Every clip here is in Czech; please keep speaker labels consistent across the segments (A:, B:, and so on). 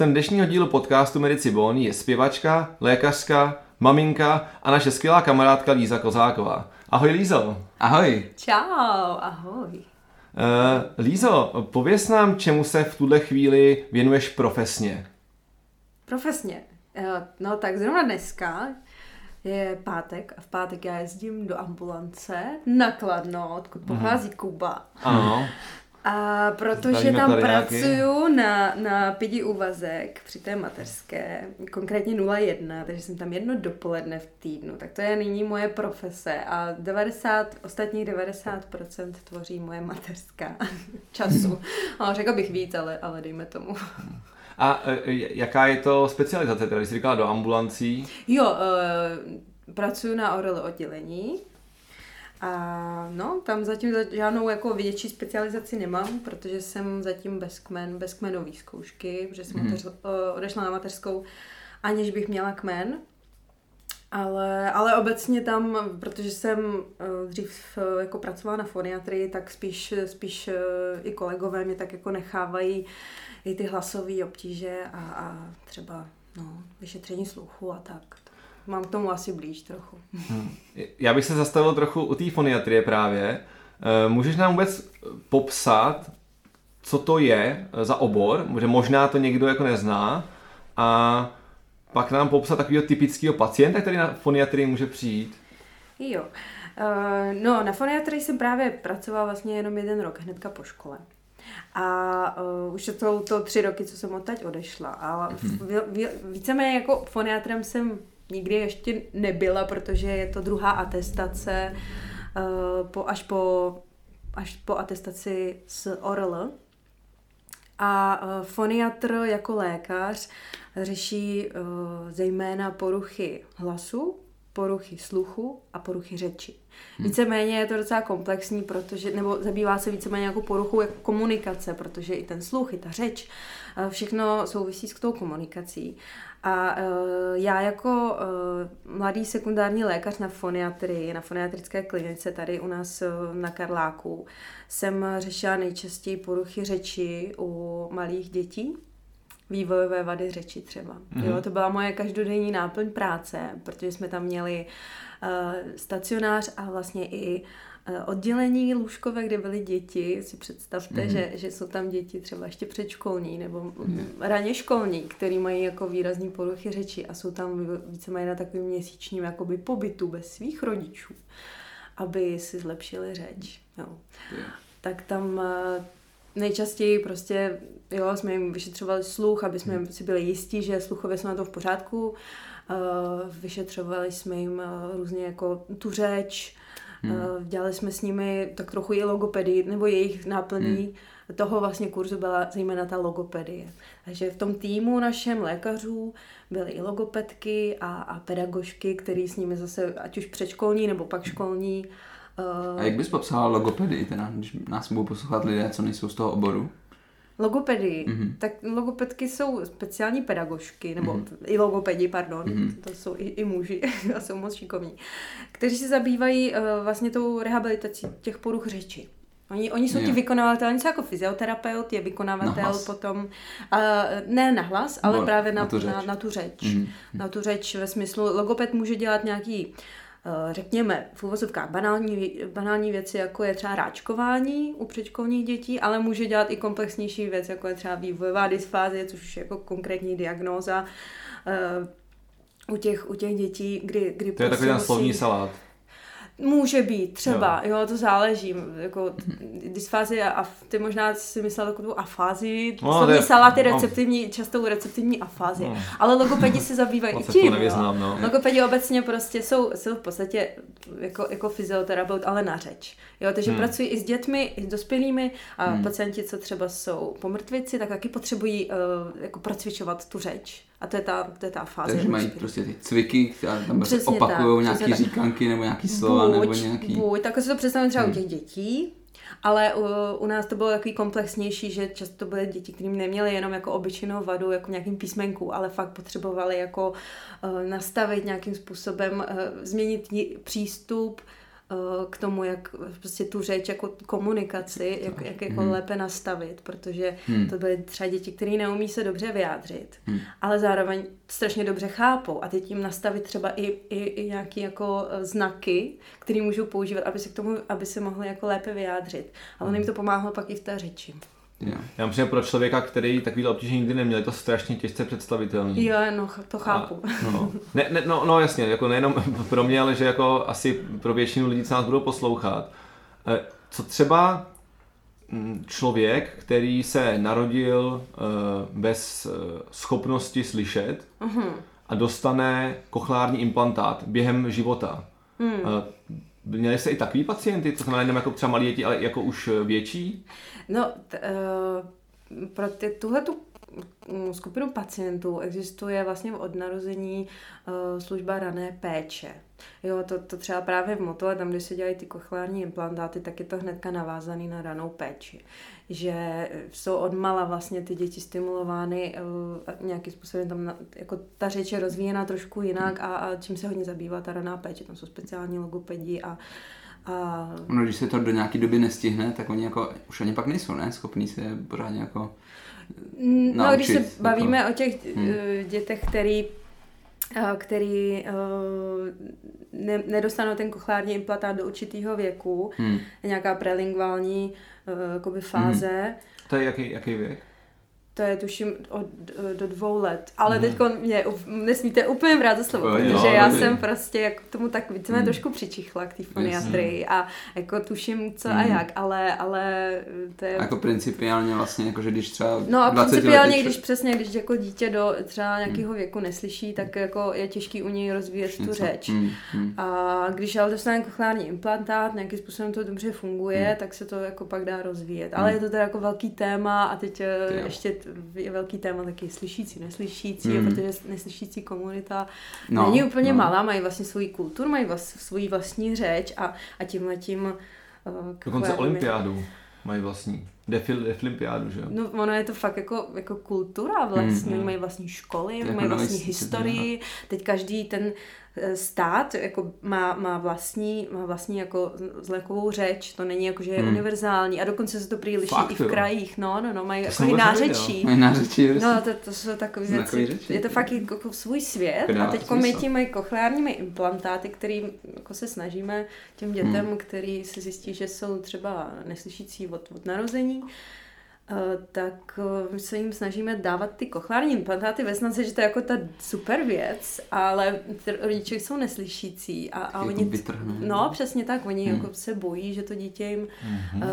A: Hostem dnešního dílu podcastu Medici Bony je zpěvačka, lékařka, maminka a naše skvělá kamarádka Líza Kozáková. Ahoj Lízo.
B: Ahoj.
C: Čau, ahoj.
A: Uh, Lízo, pověs nám, čemu se v tuhle chvíli věnuješ profesně.
C: Profesně. Eh, no tak zrovna dneska je pátek a v pátek já jezdím do ambulance na Kladno, odkud pochází Kuba.
A: Ano.
C: A protože
A: Zdravíme
C: tam pracuju na, na pidi úvazek při té mateřské, konkrétně 01, takže jsem tam jedno dopoledne v týdnu, tak to je nyní moje profese a 90, ostatních 90% tvoří moje mateřská času. No, řekla bych víc, ale, ale dejme tomu.
A: A uh, jaká je to specializace, teda jsi říkala do ambulancí?
C: Jo, uh, pracuji na ORL oddělení a no, tam zatím za- žádnou jako větší specializaci nemám, protože jsem zatím bez kmen, bez kmenový zkoušky, protože jsem mm. odešla na mateřskou, aniž bych měla kmen. Ale, ale obecně tam, protože jsem eh, dřív eh, jako pracovala na foniatrii, tak spíš, spíš i kolegové mě tak jako nechávají i ty hlasové obtíže a, a třeba no, vyšetření sluchu a tak. Mám k tomu asi blíž trochu.
A: Já bych se zastavil trochu u té foniatrie právě. Eh, Můžeš nám vůbec popsat, co to je za obor, že možná to někdo jako nezná a pak nám popsat takového typického pacienta, který na foniatrii může přijít.
C: Jo. Uh, no, na foniatrii jsem právě pracovala vlastně jenom jeden rok, hnedka po škole. A uh, už jsou to tři roky, co jsem odtaď odešla. A mm-hmm. víceméně jako foniatrem jsem nikdy ještě nebyla, protože je to druhá atestace uh, po, až, po, až po atestaci s ORL. A uh, foniatr jako lékař řeší uh, zejména poruchy hlasu, poruchy sluchu a poruchy řeči. Hmm. Víceméně je to docela komplexní, protože, nebo zabývá se víceméně jako poruchou jako komunikace, protože i ten sluch, i ta řeč, všechno souvisí s tou komunikací. A uh, já jako uh, mladý sekundární lékař na foniatrii, na foniatrické klinice tady u nás uh, na Karláku, jsem řešila nejčastěji poruchy řeči u malých dětí, vývojové vady řeči třeba. Mm-hmm. Jo, to byla moje každodenní náplň práce, protože jsme tam měli uh, stacionář a vlastně i uh, oddělení lůžkové, kde byly děti. Si představte, mm-hmm. že, že jsou tam děti třeba ještě předškolní nebo mm-hmm. raně školní, který mají jako výrazný poruchy řeči a jsou tam víceméně na takovým měsíčním jakoby pobytu bez svých rodičů, aby si zlepšili řeč. Jo. Yeah. Tak tam uh, nejčastěji prostě, jo, jsme jim vyšetřovali sluch, aby jsme si byli jistí, že sluchově jsme na to v pořádku. Uh, vyšetřovali jsme jim různě jako tu řeč, hmm. uh, dělali jsme s nimi tak trochu i logopedii, nebo jejich náplní hmm. toho vlastně kurzu byla zejména ta logopedie. Takže v tom týmu našem lékařů byly i logopedky a, a pedagožky, který s nimi zase, ať už předškolní nebo pak školní,
B: a jak bys popsala logopedii, teda, když nás budou poslouchat lidé, co nejsou z toho oboru?
C: Logopedii. Mm-hmm. Tak logopedky jsou speciální pedagožky, nebo mm-hmm. i logopedi, pardon, mm-hmm. to jsou i, i muži a jsou moc šikovní, kteří se zabývají uh, vlastně tou rehabilitací těch poruch řeči. Oni, oni jsou jo. ti vykonavatelé, něco jako fyzioterapeut, je vykonavatel potom, uh, ne na hlas, ale
B: no,
C: právě na,
B: na tu řeč.
C: Na, na tu řeč. Mm-hmm. Na tu řeč ve smyslu, logoped může dělat nějaký řekněme, v úvozovkách banální, banální věci, jako je třeba ráčkování u předškolních dětí, ale může dělat i komplexnější věc, jako je třeba vývojová dysfázie, což je jako konkrétní diagnóza u těch, u těch dětí, kdy, kdy
A: To je takový ten slovní salát.
C: Může být, třeba, jo, jo to záleží, jako dysfázie a ty možná si myslel takovou afázii, no, slovní je, salát je receptivní, no. často receptivní afázie, no. ale logopedi se zabývají i tím,
A: nevyznám, no.
C: logopedi obecně prostě jsou, jsou v podstatě jako, jako fyzioterapeut, ale na řeč, jo, takže hmm. pracují i s dětmi, i s dospělými a hmm. pacienti, co třeba jsou pomrtvici, tak taky potřebují uh, jako procvičovat tu řeč. A to je ta, to je ta fáze.
B: Takže mají prostě ty cviky, a tam opakují nějaké říkanky nebo nějaký slova
C: buď,
B: nebo nějaký...
C: Buď, tak si to představím třeba hmm. u těch dětí, ale u, u nás to bylo takový komplexnější, že často to byly děti, kterým neměly jenom jako obyčejnou vadu, jako nějakým písmenku, ale fakt potřebovali jako uh, nastavit nějakým způsobem, uh, změnit přístup k tomu, jak prostě tu řeč jako komunikaci, jak, jak jako hmm. lépe nastavit, protože hmm. to byly třeba děti, které neumí se dobře vyjádřit, hmm. ale zároveň strašně dobře chápou a teď jim nastavit třeba i, i, i nějaké jako e, znaky, které můžou používat, aby se k tomu, aby se mohli jako lépe vyjádřit. Ale hmm. jim to pomáhalo pak i v té řeči.
A: Yeah. Já myslím, pro člověka, který takový obtíže nikdy neměl, je to strašně těžce představitelný.
C: Jo, no, to chápu.
A: A, no. Ne, ne, no, no jasně, jako nejenom pro mě, ale že jako asi pro většinu lidí, co nás budou poslouchat. Eh, co třeba mm, člověk, který se narodil eh, bez eh, schopnosti slyšet uh-huh. a dostane kochlární implantát během života. Hmm. Měli jste i takový pacienty, to znamená jenom jako třeba malí děti, ale jako už větší?
C: No, t, uh, pro ty, tuhle tu mm, skupinu pacientů existuje vlastně od narození uh, služba rané péče. Jo, to, to třeba právě v Motole, tam, kde se dělají ty kochlární implantáty, tak je to hnedka navázaný na ranou péči. Že jsou od mala vlastně ty děti stimulovány uh, nějakým způsobem tam, jako ta řeč je rozvíjená trošku jinak a, a čím se hodně zabývá ta raná péče, tam jsou speciální logopedi a
B: a... No, když se to do nějaké doby nestihne, tak oni jako už ani pak nejsou, ne? Schopní se pořádně jako
C: naučit, No, když se jako... bavíme o těch hmm. Eh, dětech, který eh, který ne, nedostanou ten kochlární implantát do určitého věku, hmm. nějaká prelingvální uh, fáze. Hmm.
A: To je jaký, jaký věk?
C: To je tuším od, do dvou let. Ale mm. teď mě nesmíte úplně brát za slovo, protože jo, já jsem prostě jako tomu tak více mm. trošku přičichla k té foniatrii a jako tuším co mm. a jak, ale, ale to je...
B: A jako principiálně vlastně, jako že když třeba
C: No a principiálně, letech... když přesně, když jako dítě do třeba nějakého věku neslyší, tak jako je těžký u něj rozvíjet tu řeč. Mm. Mm. A když ale dostane kochlární implantát, nějakým způsobem to dobře funguje, mm. tak se to jako pak dá rozvíjet. Ale mm. je to teda jako velký téma a teď jo. ještě je velký téma taky slyšící, neslyšící, mm. protože neslyšící komunita no, není úplně no. malá, mají vlastně svůj kulturu, mají vlast, svůj vlastní řeč a, a tímhle tím uh,
A: Dokonce olympiádu mají vlastní. Defil, deflimpiádu, že jo?
C: No ono je to fakt jako, jako kultura vlastně, mm, mm. mají vlastní školy, jako mají vlastní historii, teď každý ten stát jako má, má, vlastní, má vlastní jako zlekovou řeč, to není jako, že je hmm. univerzální a dokonce se to prý liší i v krajích, no, no, no, mají jako nářečí.
B: Mají nářečí,
C: No, to, to jsou takové věci. Řeči. Je to fakt jako, jako svůj svět a teď my tím mají kochlárními implantáty, který jako se snažíme těm dětem, hmm. který se zjistí, že jsou třeba neslyšící od, od narození, Eh, tak eh, my se jim snažíme dávat ty kochlární implantáty ve snaze, že to je jako ta super věc, ale ty rodiče jsou neslyšící a, a
B: oni,
C: no přesně tak, oni hmm. jako se bojí, že to dítě jim hmm. uh,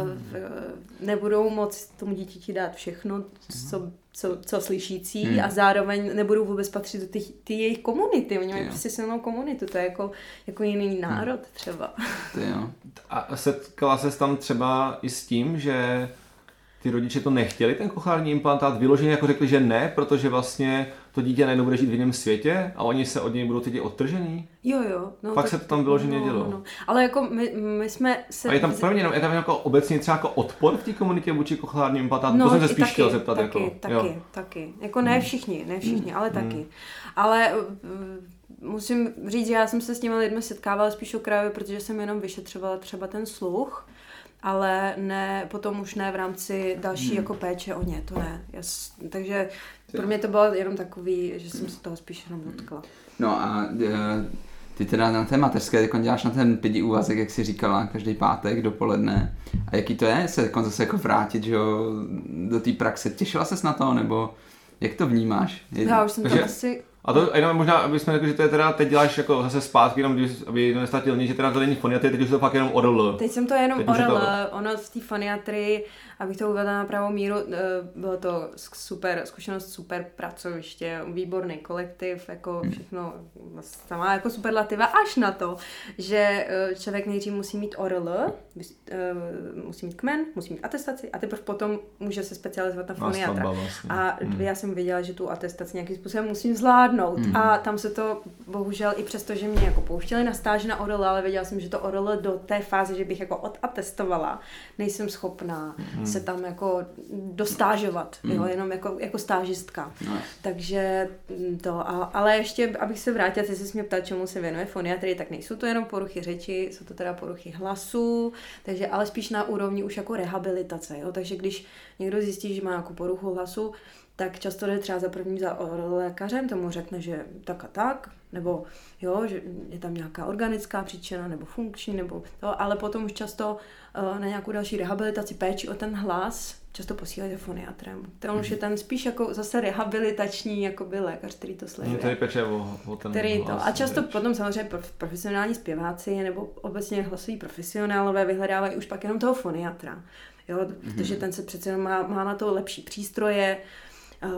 C: nebudou moc tomu dítěti dát všechno, co, co, co slyšící hmm. a zároveň nebudou vůbec patřit do ty jejich komunity, oni mají prostě silnou komunitu, to je jako, jako jiný hmm. národ třeba.
B: To jo.
A: A setkala se tam třeba i s tím, že ty rodiče to nechtěli, ten kochární implantát, vyloženě jako řekli, že ne, protože vlastně to dítě najednou bude žít v jiném světě a oni se od něj budou cítit odtržený?
C: Jo, jo.
A: No, Pak tak, se to tam vyloženě no, dělo. No.
C: Ale jako my, my jsme se...
A: A je tam prvně jenom, je tam jako obecně třeba jako odpor v té komunitě vůči kochárním implantátům?
C: No,
A: to jsem se spíš
C: taky,
A: chtěl zeptat.
C: Taky,
A: jako,
C: taky, jo. taky. Jako ne hmm. všichni, ne všichni, ale hmm. taky. Ale musím říct, že já jsem se s těmi lidmi setkávala spíš okrajově, protože jsem jenom vyšetřovala třeba ten sluch ale ne, potom už ne v rámci další hmm. jako péče o ně, to ne. Jas, takže pro mě to bylo jenom takový, že jsem se toho spíš jenom dotkla.
B: No a e, ty teda na té mateřské teď děláš na ten pěti úvazek, jak jsi říkala, každý pátek dopoledne. A jaký to je se jako zase jako vrátit že jo, do té praxe? Těšila ses na to, nebo jak to vnímáš?
C: Je, Já už jsem to asi
A: a to jenom možná, aby jsme řekli, že to je teda, teď děláš jako zase zpátky, jenom když, aby to nestatil nic, že teda to není foniatry, teď už to fakt jenom ORL.
C: Teď jsem to jenom ORL, to... ono v té foniatrii abych to uvedla na pravou míru, eh, bylo to super zkušenost, super pracoviště, výborný kolektiv, jako hmm. všechno sama jako superlativa, až na to, že eh, člověk nejdřív musí mít ORL, eh, musí mít kmen, musí mít atestaci a teprve potom může se specializovat na foniatra. Vlastně. A hmm. já jsem věděla, že tu atestaci nějakým způsobem musím zvládnout hmm. a tam se to bohužel i přesto, že mě jako pouštěli na stáž na ORL, ale věděla jsem, že to ORL do té fáze, že bych jako odatestovala, nejsem schopná. Se tam jako dostážovat, jo, jenom jako, jako stážistka.
B: No.
C: Takže mm, to, a, ale ještě, abych se vrátila, ty jsi mě ptal, čemu se věnuje foniatry, tak nejsou to jenom poruchy řeči, jsou to teda poruchy hlasu, takže ale spíš na úrovni už jako rehabilitace, jo, takže když někdo zjistí, že má jako poruchu hlasu, tak často jde třeba za prvním za lékařem, tomu řekne, že tak a tak, nebo jo, že je tam nějaká organická příčina, nebo funkční, nebo to, ale potom už často uh, na nějakou další rehabilitaci, péči o ten hlas, často posílají za foniatrem. To už je ten spíš jako zase rehabilitační jakoby lékař, který to sleduje.
A: Tady peče o, o ten
C: který
A: hlas,
C: to. A často
A: viď?
C: potom samozřejmě prof- profesionální zpěváci nebo obecně hlasoví profesionálové vyhledávají už pak jenom toho foniatra. Jo, protože ten se přece jenom má, má na to lepší přístroje, uh,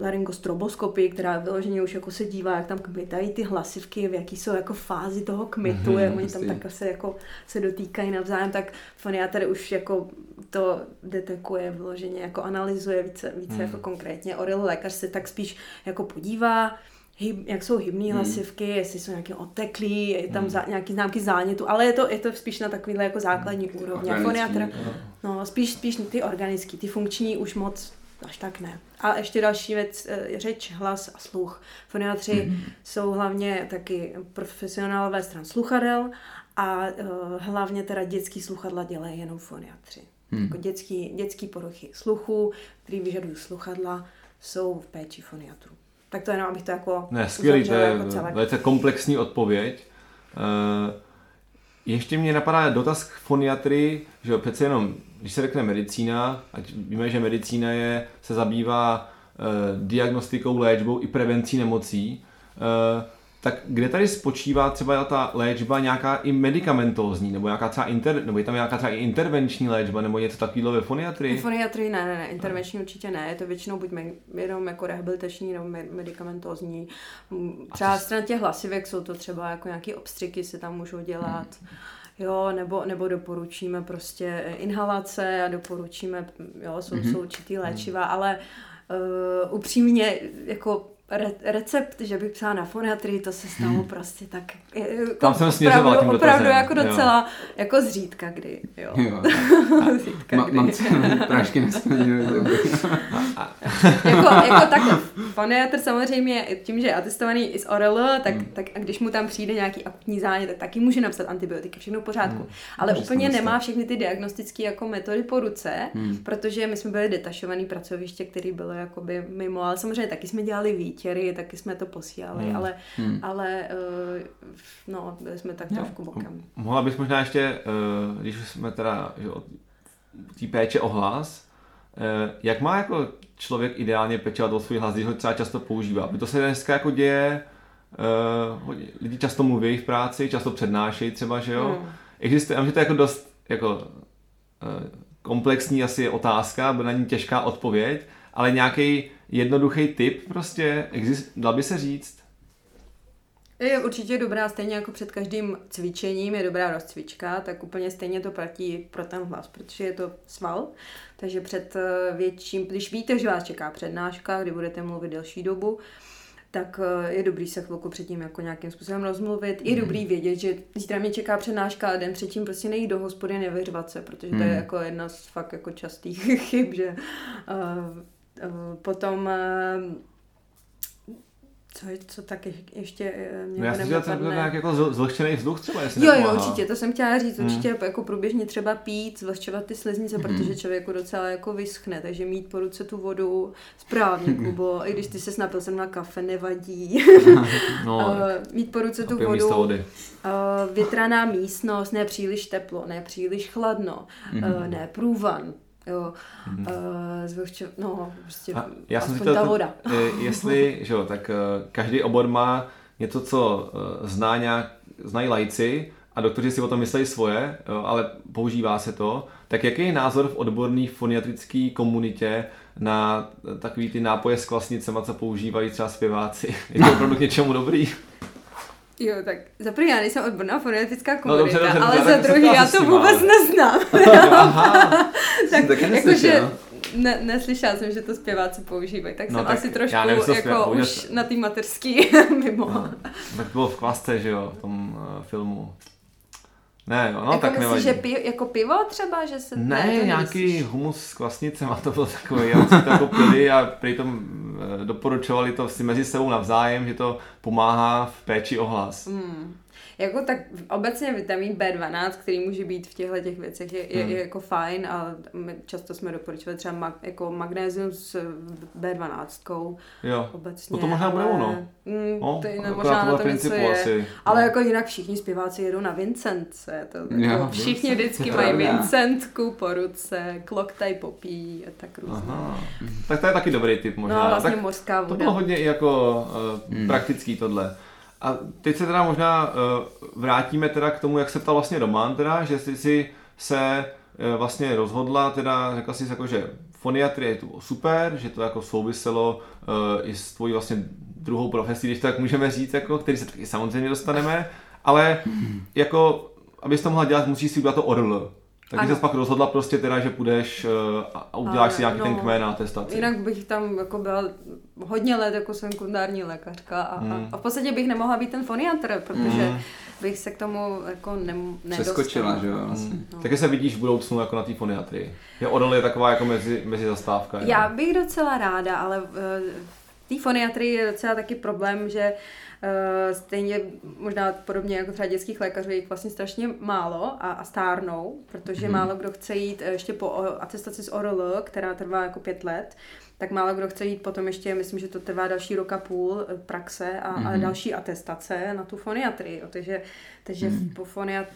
C: laryngostroboskopii, která vyloženě už jako se dívá, jak tam kmitají ty hlasivky, v jaký jsou jako fázi toho kmitu,
B: Mhm,
C: jak oni tam tak se jako se dotýkají navzájem, tak foniatr už jako to detekuje vyloženě, jako analyzuje více, více
A: Hmm.
C: jako konkrétně. Oril lékař se tak spíš jako podívá, hyb, jak jsou hybné
B: Hmm.
C: hlasivky, jestli jsou nějaké oteklý, je tam za, nějaký známky zánětu, ale je to, je to spíš na takovýhle jako základní úrovni. A
B: Organický,
C: Foniatr, no, spíš, spíš ty organický, ty funkční už moc až tak ne. A ještě další věc, eh, řeč, hlas a sluch. Foniatři
B: Mhm.
C: mm-hmm. jsou hlavně taky profesionálové stran sluchadel a uh, hlavně teda dětský sluchadla dělají jenom foniatři.
B: Hmm.
C: Jako dětský, dětský poruchy sluchu, který vyžadují sluchadla, jsou v péči foniatrů. Tak to jenom, abych to jako
A: Ne, skvělý, to
C: uzavřela
A: je
C: jako celek.
A: velice komplexní odpověď. Eh, ještě mě napadá dotaz k foniatrii, že přece jenom, když se řekne medicína, ať víme, že medicína je, se zabývá eh, diagnostikou, léčbou i prevencí nemocí, eh, tak kde tady spočívá třeba ta léčba nějaká i medicamentózní, nebo nějaká třeba inter, nebo je tam nějaká třeba i intervenční léčba, nebo něco takového ve foniatrii?
C: Foniatrii ne, ne, ne, intervenční určitě ne, je to většinou buď me- jenom jako rehabilitační nebo me- medicamentózní. Třeba stran těch hlasivek jsou to třeba jako nějaké obstřiky se tam můžou dělat. Jo, nebo, nebo doporučíme prostě eh, inhalace a doporučíme, jo, jsou, jsou určitý léčiva, ale uh, upřímně jako re, recept, že bych psala na foniatrii, to se stalo prostě tak jako
A: Tam jsem směřovala
C: opravdu,
A: tím
C: opravdu
A: dotazem,
C: jako
A: jo.
C: docela jako zřídka, kdy, jo.
B: Jo.
C: zřídka,
B: Ma,
C: kdy.
B: mám prášky na
C: jako, jako takhle. Foniatr samozřejmě tím, že je atestovaný i z ORL, tak,
A: Hmm.
C: tak a když mu tam přijde nějaký akutní zánět, tak taky může napsat antibiotiky, všechno v pořádku.
A: Hmm.
C: Ale
B: Může
C: úplně nemá všechny ty diagnostické jako metody po ruce,
B: Hmm.
C: protože my jsme byli detašovaný pracoviště, který bylo jakoby mimo, ale samozřejmě taky jsme dělali výtěry, taky jsme to posílali,
A: Hmm.
C: ale,
B: Hmm.
C: ale uh, no, byli jsme tak trošku bokem.
A: Mohla bys možná ještě, eh, když už jsme teda že, té péče o hlas, eh, jak má jako člověk ideálně pečovat o svůj hlas, když ho třeba často používá? Protože to se dneska jako děje, hodně- lidi často mluví v práci, často přednášejí třeba, že jo?
C: Hmm.
A: Existuje, já že to je jako dost jako, eh, komplexní asi otázka, bude na ní těžká odpověď, ale nějaký jednoduchý tip prostě, exist, dal by se říct?
C: Je určitě dobrá, stejně jako před každým cvičením je dobrá rozcvička, tak úplně stejně to platí pro ten hlas, protože je to sval. Takže před eh, větším, když víte, že vás čeká přednáška, kdy budete mluvit delší dobu, tak eh, je dobrý se chvilku předtím jako nějakým způsobem rozmluvit. Je dobrý vědět, že zítra mě čeká přednáška a den předtím prostě nejít do hospody, nevyřvat se, protože to je
B: Hmm.
C: jako jedna z fakt jako častých chyb, že uh, potom uh, co, je- co tak je- ještě eh, mě
A: No já
C: jako
A: třeba
C: nenapadne.
A: nějak jako zl- zlehčený vzduch třeba, jestli
C: Jo, jo,
A: nepomáhá.
C: určitě, to jsem chtěla říct,
A: Hmm.
C: určitě jako průběžně třeba pít, zvlhčovat ty sliznice,
B: Mhm.
C: protože člověk jako docela jako vyschne, takže mít po ruce tu vodu správně, Kubo, i když ty se napil jsem na kafe, nevadí.
A: No,
C: Eh, mít po ruce tu vodu,
A: vody.
C: eh, větraná místnost, ne příliš teplo, ne příliš chladno, eh, ne průvan, jo, eh, zvlhčo, no, prostě
A: A já jsem
C: aspoň ta voda.
A: eh, jestli, že jo, tak eh, každý obor má něco, co eh, zná nějak, znají lajci a doktoři si o tom myslí svoje, jo, ale používá se to. Tak jaký je názor v odborné foniatrické komunitě na takový ty nápoje s kvasnicema, co používají třeba zpěváci? Je to opravdu k něčemu dobrý?
C: Jo, tak za první já nejsem odborná fonetická
A: No,
C: komunita,
A: dobře, dobře,
C: ale
A: dobře,
C: za druhý já to vůbec neznám.
A: Aha,
C: tak
B: taky neslyšel.
C: ne, neslyšela jsem, že to zpěváci používají, tak
A: No,
C: jsem
A: tak
C: asi trošku
A: nevím,
C: jako
A: zpěvá-
C: už na té mateřský mimo.
A: no, tak bylo v kvasce, že jo, v tom uh, filmu. Ne, jo, no
C: jako
A: tak
C: myslíš,
A: nevadí.
C: že pi, jako pivo třeba, že se...
A: Ne,
C: to
A: nějaký
C: nemyslíš.
A: humus s kvasnicem a to bylo takový, já si to jako pili a prý tom eh, doporučovali to si mezi sebou navzájem, že to pomáhá v péči o hlas.
C: Hmm. Jako tak obecně vitamin B12, který může být v těchto těch věcech, je, je,
A: Hmm.
C: je jako fajn, ale my často jsme doporučovali třeba mag, jako magnézium s B12
A: Jo,
C: obecně.
A: No to možná bude ono.
C: Mm,
A: no,
C: to možná na to něco je.
A: asi.
C: Ale
A: no.
C: jako jinak všichni zpěváci jedou na Vincence. To,
B: Jo,
C: jako všichni
B: Vincent,
C: vždycky
B: to
C: mají. Vincentku po ruce, kloktaj popí a tak různě.
A: Aha. Tak to je taky dobrý tip možná.
C: No vlastně
A: tak
C: mořská
A: to
C: voda.
A: bylo hodně i jako uh,
B: Hmm.
A: praktický tohle. A teď se teda možná uh, vrátíme teda k tomu, jak se ptal vlastně Roman, teda, že jsi si se uh, vlastně rozhodla, teda řekla jsi jako, že foniatrie je tu super, že to jako souviselo uh, i s tvojí vlastně druhou profesí, když to tak můžeme říct, jako, který se taky samozřejmě dostaneme, ale jako, abys to mohla dělat, musíš si udělat to ORL. Takže
C: Ano.
A: jsi pak rozhodla prostě teda, že půjdeš uh, a- uděláš
C: Ale
A: si nějaký
C: no,
A: ten kmen na atestaci.
C: Jinak bych tam jako byla hodně let jako sekundární lékařka a,
A: Hmm.
C: a, v podstatě bych nemohla být ten foniatr, protože
A: Hmm.
C: bych se k tomu jako ne, nedostala.
B: Přeskočila, že jo, vlastně.
A: Hmm.
C: No.
A: Taky se vidíš v budoucnu jako na té foniatrii. Je Odol je taková jako mezi, mezi zastávka. jo.
C: Já bych docela ráda, ale eh, té foniatrii je docela taky problém, že eh, stejně možná podobně jako třeba dětských lékařů je jich vlastně strašně málo a, a stárnou, protože
B: Mhm.
C: málo kdo chce jít eh, ještě po atestaci z ORL, která trvá jako pět let, tak málo kdo chce jít potom ještě, myslím, že to trvá další rok a půl eh, praxe a, a
B: Mhm.
C: další atestace na tu foniatrii. jo. Takže, takže
B: Mhm.
C: po foniat,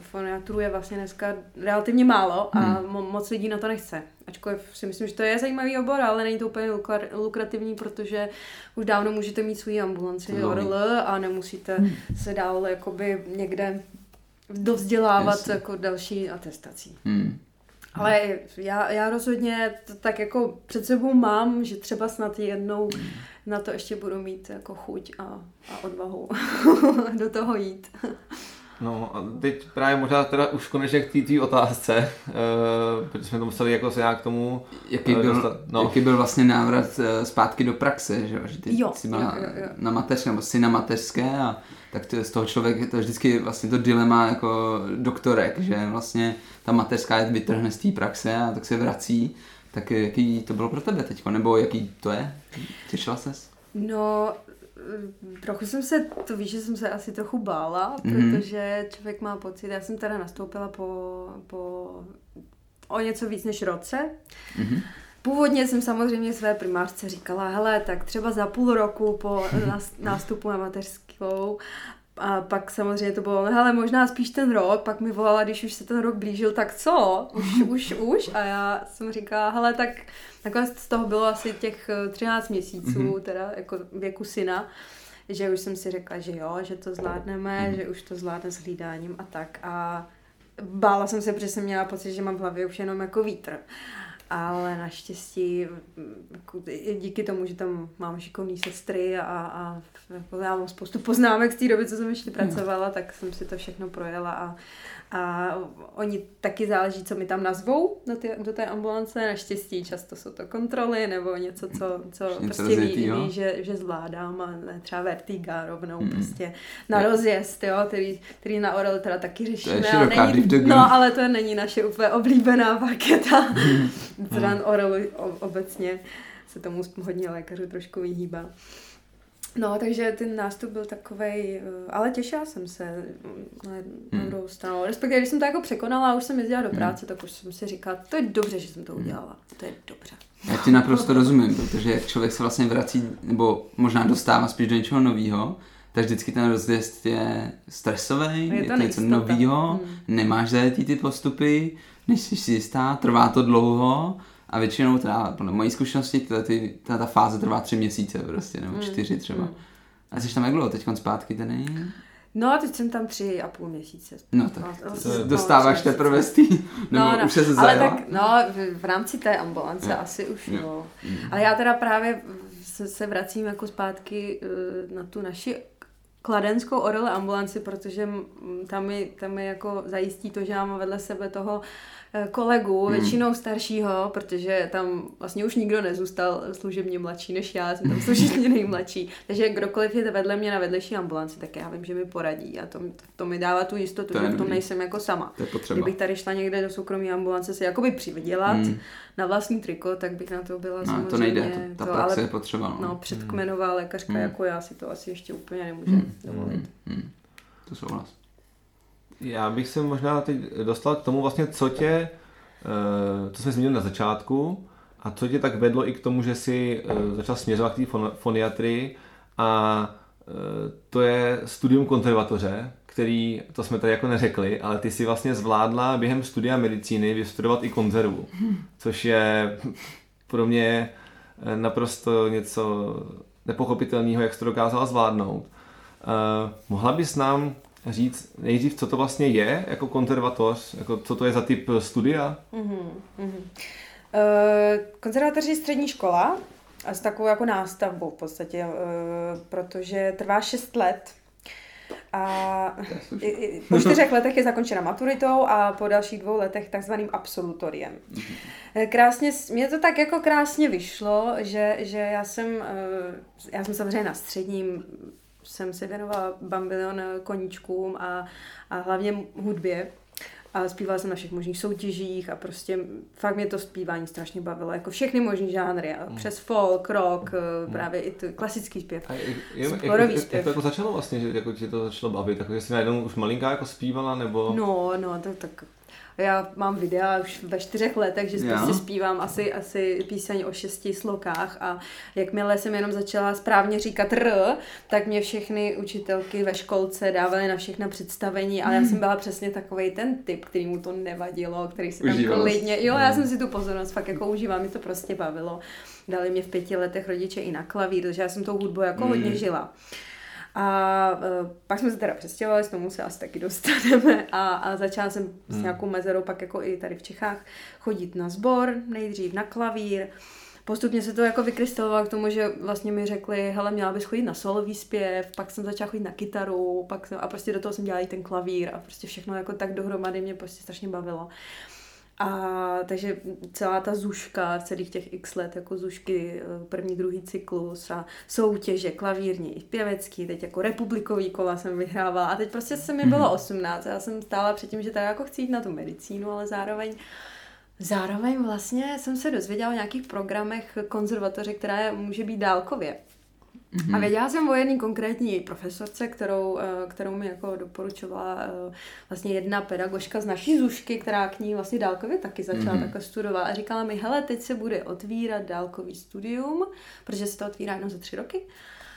C: foniatru je vlastně dneska relativně málo a mo- moc lidí na to nechce. Ačkoliv si myslím, že to je zajímavý obor, ale není to úplně lukrativní, protože už dávno můžete mít svůj ambulanci
B: To
C: ORL a nemusíte se dál jakoby někde dovzdělávat
B: Jasně.
C: jako další atestací.
B: Hmm.
C: Ale já, já rozhodně to tak jako před sebou mám, že třeba snad jednou na to ještě budu mít jako chuť a, a odvahu do toho jít.
A: No a teď právě možná teda už konečně k té tvý otázce, uh, protože jsme to museli jako se nějak k tomu
B: Jaký
A: eh,
B: byl,
A: dostat. No.
B: jaký byl vlastně návrat eh, zpátky do praxe, že, jo? že ty
C: Jo,
B: jsi byla
C: jo, jo, jo.
B: na mateřské, nebo jsi na mateřské a tak to, je z toho člověk, to je vždycky vlastně to dilema jako doktorek, že vlastně ta mateřská je vytrhne z té praxe a tak se vrací, tak jaký to bylo pro tebe teď, nebo jaký to je? Těšila ses?
C: No, eh, trochu jsem se, to víš, že jsem se asi trochu bála,
B: Mhm.
C: protože člověk má pocit, já jsem teda nastoupila po, po o něco víc než roce.
B: Mhm.
C: Původně jsem samozřejmě své primářce říkala, hele, tak třeba za půl roku po nás- nástupu na mateřskou a pak samozřejmě to bylo, hele, možná spíš ten rok, pak mi volala, když už se ten rok blížil, tak co? Už, už, už? A já jsem říkala, hele, tak nakonec z toho bylo asi těch eh, 13 měsíců,
B: Mhm.
C: teda jako věku syna, že už jsem si řekla, že jo, že to zvládneme,
B: Mhm.
C: že už to zvládne s hlídáním a tak. A bála jsem se, protože jsem měla pocit, že mám v hlavě už jenom jako vítr. Ale naštěstí mm, jako díky tomu, že tam mám šikovný sestry a, a jako já mám spoustu poznámek z té doby, co jsem ještě pracovala, tak jsem si to všechno projela a, a oni taky záleží, co mi tam nazvou do, ty, do té ambulance. Naštěstí často jsou to kontroly nebo něco, co, co
B: Něco
C: prostě ví, ví že, že zvládám a ne třeba vertiga rovnou
B: Mm.
C: prostě na rozjezd, jo, který, který na Orel teda taky řešíme.
B: je
C: ale
B: široká
C: není,
B: deep dog.
C: no, ale to není naše úplně oblíbená paketa.
B: Hmm.
C: Teda Orelu obecně se tomu hodně lékařů trošku vyhýbá. No, takže ten nástup byl takovej, eh, ale těšila jsem se mm, na, na
B: Hmm.
C: druhou stranu. Respektive, když jsem to jako překonala a už jsem jezdila do
B: Hmm.
C: práce, tak už jsem si říkala, to je dobře, že jsem to udělala. To je dobře.
B: Já ti naprosto rozumím, protože jak člověk se vlastně vrací, nebo možná dostává spíš do něčeho nového, tak vždycky ten rozjezd je stresový,
C: Je
B: je
C: to
B: to, něco nového,
C: Hmm.
B: nemáš zajetý ty postupy, než jsi si jistá, trvá to dlouho a většinou teda, podle mojí zkušenosti, ta, ty, ta, ta fáze trvá tři měsíce prostě, nebo
C: Hmm.
B: čtyři třeba.
C: Hmm.
B: A jsi tam jak dlouho, teď zpátky ten
C: No a teď jsem tam tři a půl měsíce.
B: No tak
C: no,
B: Dostáváš teprve z tý, nebo
C: no, no,
B: už se
C: ale
B: zajela?
C: tak, no, v, v rámci té ambulance
B: Jo.
C: asi už
B: Jo.
C: jo.
B: Mm.
C: Ale já teda právě se, se vracím jako zpátky eh, na tu naši kladenskou orele ambulanci, protože tam mi, tam mi jako zajistí to, že mám vedle sebe toho Eh, kolegu, hmm. většinou staršího, protože tam vlastně už nikdo nezůstal služebně mladší než já, jsem tam služebně nejmladší. Takže kdokoliv je vedle mě na vedlejší ambulanci, tak já vím, že mi poradí a to, to mi dává tu jistotu, to že v tom nejsem jako sama.
B: To je potřeba.
C: Kdybych tady šla někde do soukromé ambulance se jakoby přivydělat hmm. na vlastní triko, tak bych na to byla no, samozřejmě...
B: to nejde, to, ta
C: to,
B: praxe ale, je potřeba. No,
C: no předkmenová lékařka hmm. jako já si to asi ještě úplně nemůže hmm. dovolit. Hmm.
B: Hmm. To souhlas.
A: Já bych se možná teď dostal k tomu vlastně, co tě, eh, co jsme zmínili na začátku, a co tě tak vedlo i k tomu, že jsi eh, začal směřovat k té foniatrii a eh, to je studium konzervatoře, který, to jsme tady jako neřekli, ale ty si vlastně zvládla během studia medicíny vystudovat i konzervu, což je pro mě naprosto něco nepochopitelného, jak jsi to dokázala zvládnout. Uh, mohla bys nám říct nejdřív, co to vlastně je jako konzervatoř, jako co to je za typ studia? Mm-hmm.
C: Uh, konzervatoř je střední škola a s takovou jako nástavbou v podstatě, uh, protože trvá 6 let. A po čtyřech letech je zakončena maturitou a po dalších dvou letech takzvaným absolutoriem. Mm-hmm. Krásně, mě to tak jako krásně vyšlo, že, že já jsem, já jsem samozřejmě na středním jsem se věnovala bambilion koníčkům a, a hlavně hudbě. A zpívala jsem na všech možných soutěžích a prostě fakt mě to zpívání strašně bavilo. Jako všechny možný žánry. Mm. Přes folk, rock, mm. právě i to klasický zpěv. A
A: je, je, sporový jak, zpěv. Jak to jako začalo vlastně, že jako tě to začalo bavit? Jako, že jsi najednou už malinká jako zpívala nebo?
C: No, no, to tak já mám videa už ve čtyřech letech, že yeah. prostě zpívám asi, asi píseň o šesti slokách a jakmile jsem jenom začala správně říkat r, tak mě všechny učitelky ve školce dávaly na všechna představení, ale já jsem byla přesně takový ten typ, který mu to nevadilo, který si tam Užíval. klidně, jo, já hmm. jsem si tu pozornost fakt jako užívala, mi to prostě bavilo. Dali mě v pěti letech rodiče i na klavír, takže já jsem tou hudbou jako mm. hodně žila. A uh, pak jsme se teda přestěhovali, s tomu se asi taky dostaneme a, a začala jsem hmm. s nějakou mezerou pak jako i tady v Čechách chodit na sbor, nejdřív na klavír. Postupně se to jako vykrystalizovalo k tomu, že vlastně mi řekli, hele, měla bys chodit na solový zpěv, pak jsem začala chodit na kytaru, pak jsem, a prostě do toho jsem dělala i ten klavír a prostě všechno jako tak dohromady mě prostě strašně bavilo. A takže celá ta zuška, celých těch x let, jako zušky, eh, první, druhý cyklus a soutěže, klavírní, pěvecký, teď jako republikový kola jsem vyhrávala a teď prostě se mi bylo 18 mhm. a já jsem stála před tím, že tak jako chci jít na tu medicínu, ale zároveň Zároveň vlastně jsem se dozvěděla o nějakých programech konzervatoře, která může být dálkově. Mm-hmm. A věděla jsem o jedné konkrétní profesorce, kterou, eh, kterou mi jako doporučovala eh, vlastně jedna pedagožka z naší Zušky, která k ní vlastně dálkově taky začala mm-hmm. takhle studovat a říkala mi, hele, teď se bude otvírat dálkový studium, protože se to otvírá jenom za tři roky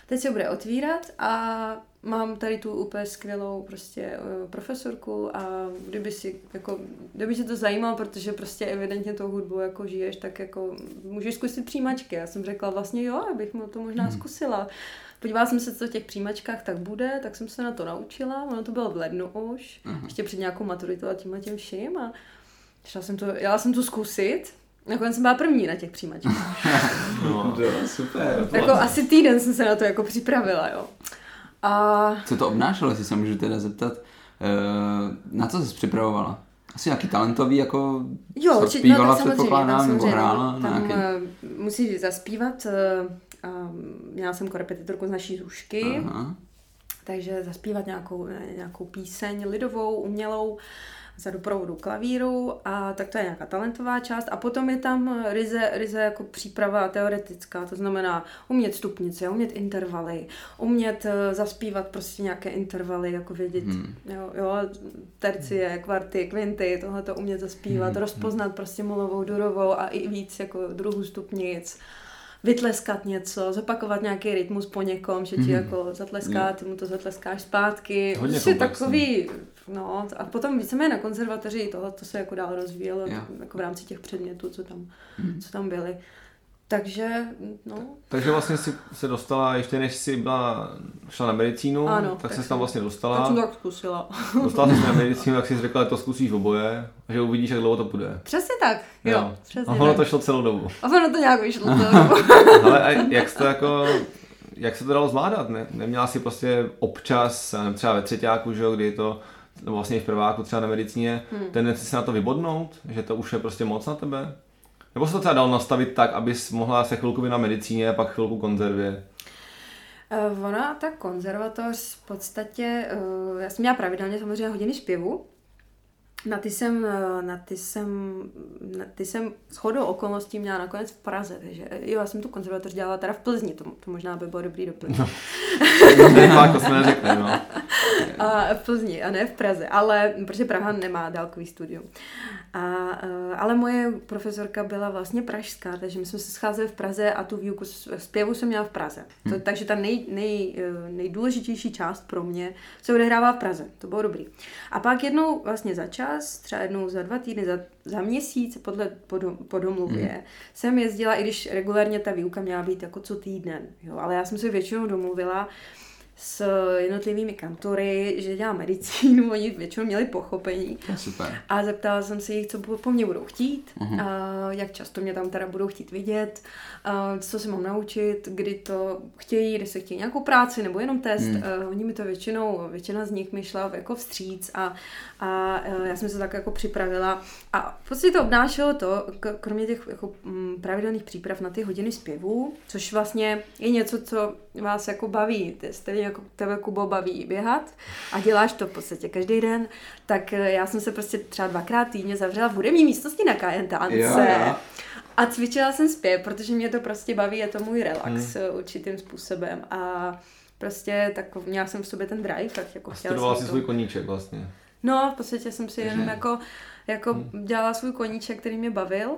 C: teď se bude otvírat a mám tady tu úplně skvělou prostě uh, profesorku a kdyby si jako, kdyby se to zajímalo, protože prostě evidentně tou hudbu jako žiješ, tak jako můžeš zkusit přijímačky. Já jsem řekla vlastně jo, abych mu to možná hmm. zkusila. Podívala jsem se, co v těch přijímačkách tak bude, tak jsem se na to naučila. Ono to bylo v lednu už, uh-huh. ještě před nějakou maturitou a tím a tím vším. A šla jsem to, jela jsem to zkusit Nakonec jsem byla první na těch přijímačkách.
B: no, super.
C: Jako asi týden jsem se na to jako připravila, jo. A...
B: Co to obnášelo, jestli se můžu teda zeptat, eh, na co jsi připravovala? Asi nějaký talentový, jako
C: jo,
B: co
C: či,
B: zpívala,
C: no,
B: předpokládám, nebo hrála?
C: Tam nějaký... uh, musí zaspívat, uh, měla jsem korepetitorku z naší Zušky, Aha. takže zaspívat nějakou, nějakou píseň lidovou, umělou, za doprovodu klavíru a tak to je nějaká talentová část a potom je tam ryze, ryze jako příprava teoretická, to znamená umět stupnice, umět intervaly, umět uh, zaspívat prostě nějaké intervaly, jako vědět, hmm. jo, jo, tercie, kvarty, kvinty, tohle to umět zaspívat, hmm. rozpoznat prostě molovou, durovou a i víc jako druhů stupnic vytleskat něco, zopakovat nějaký rytmus po někom, že ti mm. jako zatleská, ty mu to zatleskáš zpátky. Hodně prostě takový, no, a potom víceméně na konzervatoři tohle to se jako dál rozvíjelo jako v rámci těch předmětů, co tam, mm. co tam byly. Takže, no.
A: Takže vlastně si se dostala, ještě než jsi byla, šla na medicínu, ano, tak, tak se tam vlastně dostala.
C: Tak jsem tak zkusila.
A: Dostala se na medicínu, tak jsi řekla, že to zkusíš oboje, že uvidíš, jak dlouho to bude.
C: Přesně tak, jo. jo. Přesně
A: a ono tak. to šlo celou dobu.
C: A ono to nějak vyšlo celou dobu.
A: Ale a jak jsi to jako, jak se to dalo zvládat? Ne, neměla si prostě občas, třeba ve třetíku, že jo, kdy je to nebo vlastně i v prváku třeba na medicíně, hmm. tendenci se na to vybodnout, že to už je prostě moc na tebe? Nebo se to třeba dalo nastavit tak, abys mohla se chvilku být na medicíně a pak chvilku konzervě?
C: Uh, ona, ta konzervatoř v podstatě, uh, já jsem měla pravidelně samozřejmě hodiny zpěvu, na ty jsem, eh, na ty jsem, na ty jsem shodou okolností měla nakonec v Praze, takže jo, já jsem tu konzervatoř dělala teda v Plzni, to, to možná by bylo dobrý doplnit. No.
A: no to jsme neřekli, no.
C: A v Plzni a ne v Praze, ale protože Praha nemá dálkový studium. A, eh, ale moje profesorka byla vlastně pražská, takže my jsme se scházeli v Praze a tu výuku zpěvu jsem měla v Praze. To, hmm. takže ta nej, nej, eh, nejdůležitější část pro mě se odehrává v Praze. To bylo dobrý. A pak jednou vlastně začal čas, třeba jednou za dva týdny, za, za měsíc, podle po domluvě, mm. jsem jezdila, i když regulárně ta výuka měla být jako co týden, jo, ale já jsem se většinou domluvila, s jednotlivými kantory, že dělám medicínu, oni většinou měli pochopení.
B: Super.
C: A zeptala jsem se jich, co po mně budou chtít, uh-huh. a jak často mě tam teda budou chtít vidět, a co se mám naučit, kdy to chtějí, kdy se chtějí nějakou práci nebo jenom test. Hmm. Uh, oni mi to většinou, většina z nich mi šla jako vstříc a, a uh, já jsem se tak jako připravila. A v podstatě to obnášelo to, kromě těch jako, mm, pravidelných příprav na ty hodiny zpěvu, což vlastně je něco, co vás jako baví. Stejně jako tebe, Kubo, baví běhat a děláš to v podstatě každý den, tak uh, já jsem se prostě třeba dvakrát týdně zavřela v hudební místnosti na Kajentánce. Jo, jo. A cvičila jsem zpěv, protože mě to prostě baví, je to můj relax hmm. Eh, určitým způsobem a prostě tak měla jsem v sobě ten drive, tak jako
A: a chtěla si svůj koníček vlastně.
C: No, v podstatě jsem si jenom jako, jako hmm. dělala svůj koníček, který mě bavil.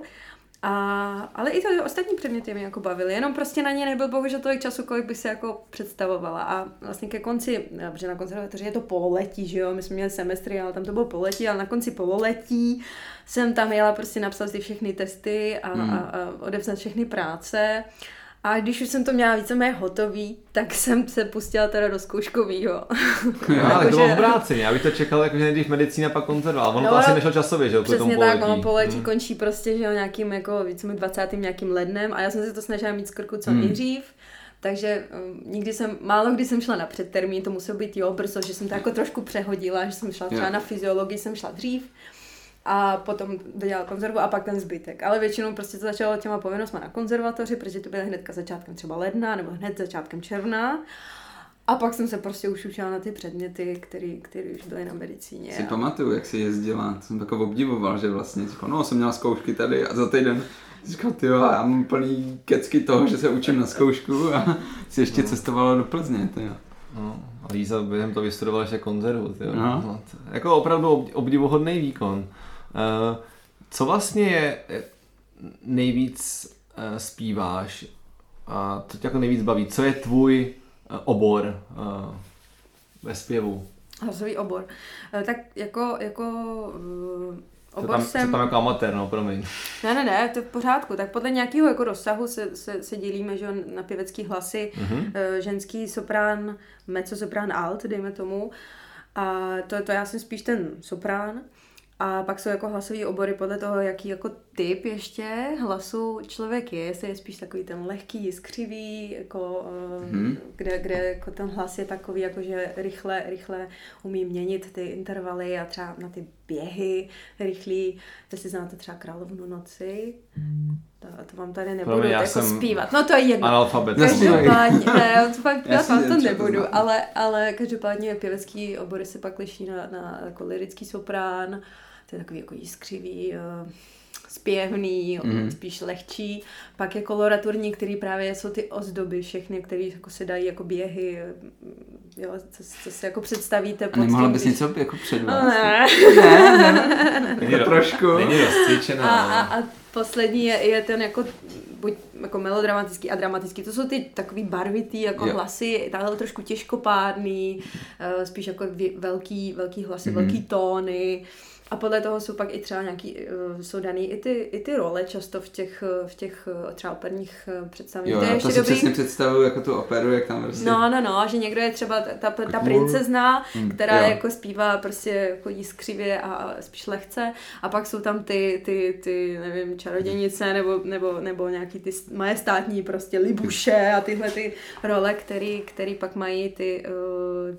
C: A, ale i to ostatní předměty mě jako bavily, jenom prostě na ně nebyl bohužel tolik času, kolik by se jako představovala. A vlastně ke konci, protože na konzervatoři je to pololetí, že jo, my jsme měli semestry, ale tam to bylo pololetí, ale na konci pololetí jsem tam jela prostě napsat si všechny testy a, hmm. a, a odepsat všechny práce. A když už jsem to měla víceméně hotový, tak jsem se pustila teda do zkouškovýho.
A: Jo, ale to bylo obráceně, já bych to čekal jako, že nejdřív medicína, pak konzerva, ale ono no, to asi nešlo časově, že jo,
C: Přesně tak, ono poletí hmm. končí prostě, že jo, nějakým jako víceméně 20. nějakým lednem a já jsem si to snažila mít z krku co hmm. nejdřív. Takže um, nikdy jsem, málo kdy jsem šla na předtermín, to muselo být jo, brzo, že jsem to jako trošku přehodila, že jsem šla třeba yeah. na fyziologii, jsem šla dřív a potom dodělal konzervu a pak ten zbytek. Ale většinou prostě to začalo těma povinnostmi na konzervatoři, protože to bylo hnedka začátkem třeba ledna nebo hned začátkem června. A pak jsem se prostě už učila na ty předměty, které už byly na medicíně.
B: Si a... pamatuju, jak jsi jezdila, to jsem jako obdivoval, že vlastně, říkal, no jsem měla zkoušky tady a za týden říkal, ty jo, já mám plný kecky toho, že se učím na zkoušku a si ještě no. cestovala do Plzně, ty jo.
A: No, a Líza během to vystudovala ještě konzervu, ty jo. No. No, jako opravdu obdivuhodný výkon. Uh, co vlastně je nejvíc uh, zpíváš a co tě jako nejvíc baví? Co je tvůj obor ve zpěvu?
C: Hlasový obor. Tak jako, jako obor
A: tam, jsem... tam jako amatér, no, promiň.
C: Ne, ne, ne, to je v pořádku. Tak podle nějakého jako rozsahu se, se, se dělíme, že na pěvecký hlasy, mm-hmm. ženský soprán, mezzo soprán alt, dejme tomu. A to, to já jsem spíš ten soprán. A pak jsou jako hlasové obory podle toho, jaký jako typ ještě hlasu člověk je, jestli je spíš takový ten lehký, jiskřivý, jako, hmm. kde, kde jako ten hlas je takový, jako že rychle, rychle umí měnit ty intervaly a třeba na ty běhy rychlý, jestli znáte třeba Královnu noci, to, to vám tady nebudu Promiň, jako jsem zpívat. No to je jedno.
A: Analfabet.
C: Každopádně, ne, to fakt já vám to nebudu, ale, ale každopádně pěvecký obory se pak liší na, na jako lirický soprán, to je takový jako jiskřivý, uh, zpěvný, mm. spíš lehčí. Pak je koloraturní, který právě jsou ty ozdoby všechny, které jako se dají jako běhy, jo, co, co si jako představíte.
B: A nemohla bys když... něco jako předvést?
C: Ne.
B: ne, ne, ne. Není trošku.
A: Není rozcvičená.
C: A, a, a poslední je, je ten jako buď jako melodramatický a dramatický. To jsou ty takový barvitý jako jo. hlasy, tahle trošku těžkopádný, uh, spíš jako velký, velký hlasy, mm. velký tóny. A podle toho jsou pak i třeba nějaký, uh, jsou daný i ty, i ty role často v těch, v těch uh, třeba operních uh, představeních.
B: Jo, to, je to si dobrý. přesně představuju jako tu operu, jak tam prostě...
C: No, no, no, že někdo je třeba ta, ta, ta princezna, mm, která jo. jako zpívá prostě chodí skřivě a, spíš lehce a pak jsou tam ty, ty, ty nevím, čarodějnice nebo, nebo, nebo nějaký ty majestátní prostě libuše a tyhle ty role, který, který pak mají ty uh,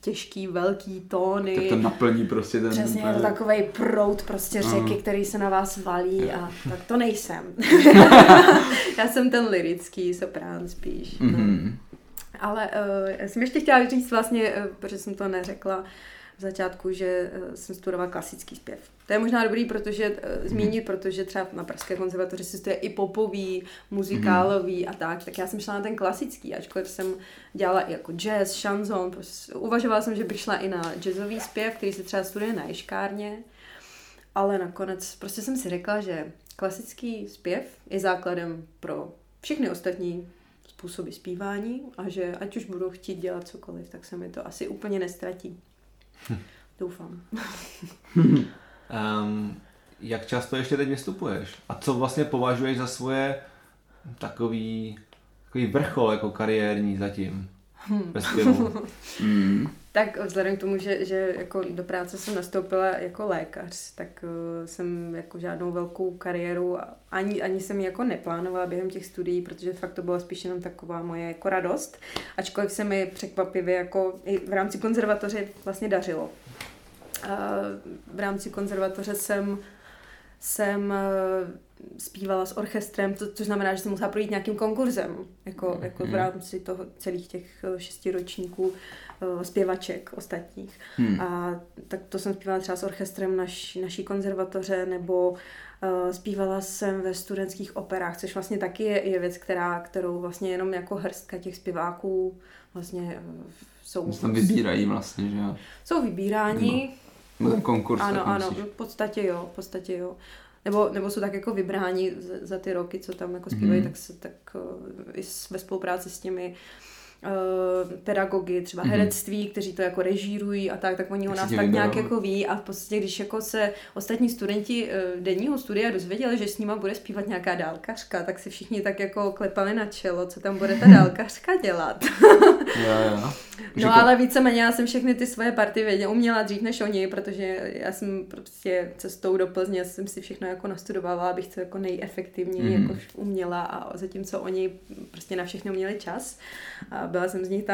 C: těžký, velký tóny.
B: Tak to naplní prostě ten...
C: Přesně, je to takovej prout prostě řeky, který se na vás valí a tak to nejsem. Já jsem ten lirický soprán spíš. No.
B: Mhm.
C: Ale uh, já jsem ještě chtěla říct vlastně, uh, protože jsem to neřekla v začátku, že uh, jsem studovala klasický zpěv. To je možná dobrý, protože uh, zmínit, protože třeba na Pražské konzervatoři se studuje i popový, muzikálový a tak, tak já jsem šla na ten klasický, ačkoliv jsem dělala i jako jazz, šanzon, prostě uvažovala jsem, že bych šla i na jazzový zpěv, který se třeba studuje na ješkárně, ale nakonec prostě jsem si řekla, že klasický zpěv je základem pro všechny ostatní způsoby zpívání a že ať už budu chtít dělat cokoliv, tak se mi to asi úplně nestratí. Doufám.
A: Um, jak často ještě teď vystupuješ? A co vlastně považuješ za svoje takový, takový vrchol jako kariérní zatím? Ve zpěvu.
B: Mm.
C: Tak vzhledem k tomu, že, že jako do práce jsem nastoupila jako lékař, tak uh, jsem jako žádnou velkou kariéru ani, ani jsem ji jako neplánovala během těch studií, protože fakt to byla spíš jenom taková moje jako radost, ačkoliv se mi překvapivě jako i v rámci konzervatoře vlastně dařilo. Uh, v rámci konzervatoře jsem jsem eh, zpívala s orchestrem, to, což znamená, že jsem musela projít nějakým konkurzem, jako, jako v rámci toho celých těch eh, šesti ročníků uh, zpěvaček ostatních.
B: Hmm.
C: A tak to jsem zpívala třeba s orchestrem naš, naší konzervatoře, nebo uh, zpívala jsem ve studentských operách, což vlastně taky je, je věc, která, kterou vlastně jenom jako hrstka těch zpěváků vlastně jsou...
B: Tam vybírají vlastně, že jo?
C: Jsou vybíráni.
B: No ten konkurs.
C: Ano,
B: tak
C: ano,
B: musíš.
C: v podstatě jo, v podstatě jo. Nebo, nebo jsou tak jako vybráni za, za ty roky, co tam jako zpívají,
B: Mhm.
C: tak, se, tak uh, i ve spolupráci s těmi uh, pedagogy, třeba
B: Mhm.
C: herectví, kteří to jako režírují a tak, tak oni o nás tak nějak jako ví a v podstatě, když jako se ostatní studenti uh, denního studia dozvěděli, že s nima bude zpívat nějaká dálkařka, tak si všichni tak jako klepali na čelo, co tam bude ta dálkařka dělat.
B: Jo. Že
C: No ale víceméně já jsem všechny ty svoje party věděla, uměla dřív než oni, protože já jsem prostě cestou do Plzně jsem si všechno jako nastudovala, abych to jako nejefektivněji
B: Mhm.
C: jako uměla a zatímco oni prostě na všechno měli čas a byla jsem z nich ta,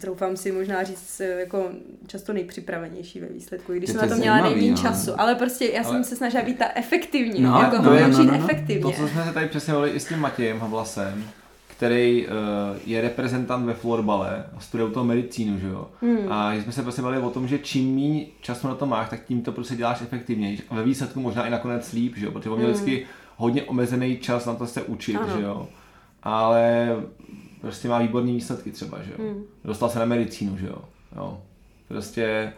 C: troufám si možná říct, jako často nejpřipravenější ve výsledku, i když
B: Je
C: jsem
B: to
C: na to měla
B: zajímavý,
C: nejméně
B: no.
C: času, ale prostě já
A: Ale-
C: jsem se snažila být ta efektivní,
B: No,
C: jako
B: no,
C: ho
B: no, no, no.
C: efektivně.
A: To, co jsme se tady přesně i s tím Matějem Havlasem, který uh, je reprezentant ve florbale a studuje u toho medicínu, že jo?
C: Hmm.
A: A že jsme se prostě bavili o tom, že čím méně času na to máš, tak tím to prostě děláš efektivněji. A ve výsledku možná i nakonec líp, že jo? Protože on měl vždycky hodně omezený čas na to se učit,
C: Hmm. Ano.
A: že jo? Ale prostě má výborný výsledky třeba, že jo?
C: Hmm.
A: Dostal se na medicínu, že jo? jo? Prostě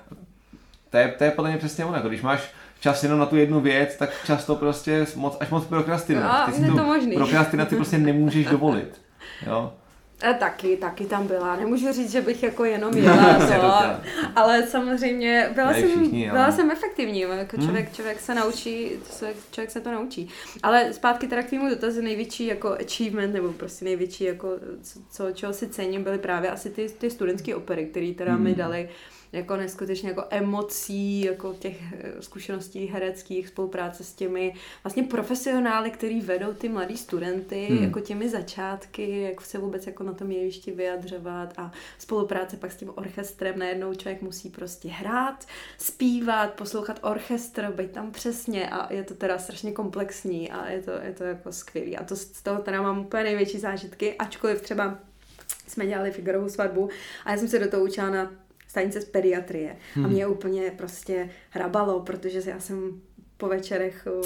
A: to je, to je podle mě přesně ono, jako když máš čas jenom na tu jednu věc, tak často prostě moc, až moc prokrastinuješ.
C: No,
A: Ty si
C: to možný.
A: prokrastinaci prostě nemůžeš dovolit. Jo?
C: A taky, taky tam byla. Nemůžu říct, že bych jako jenom jela,
A: to
C: ale samozřejmě byla,
A: Ne,
C: jsem,
A: všichni, ale-
C: byla jsem efektivní. Jako
A: Hmm.
C: člověk, člověk se naučí, člověk, člověk se to naučí. Ale zpátky teda k tvému dotazu, největší jako achievement, nebo prostě největší jako, co, čeho si cením, byly právě asi ty, ty studentské opery, které teda mi
B: Hmm.
C: dali jako neskutečně jako emocí, jako těch eh, zkušeností hereckých, spolupráce s těmi vlastně profesionály, který vedou ty mladý studenty,
B: Hmm.
C: jako těmi začátky, jak se vůbec jako na tom jevišti vyjadřovat a spolupráce pak s tím orchestrem, najednou člověk musí prostě hrát, zpívat, poslouchat orchestr, být tam přesně a je to teda strašně komplexní a je to, je to jako skvělý a to z toho teda mám úplně největší zážitky, ačkoliv třeba jsme dělali Figarovu svatbu a já jsem se do toho učila na stanice z pediatrie a mě úplně prostě hrabalo, protože já jsem po večerech o,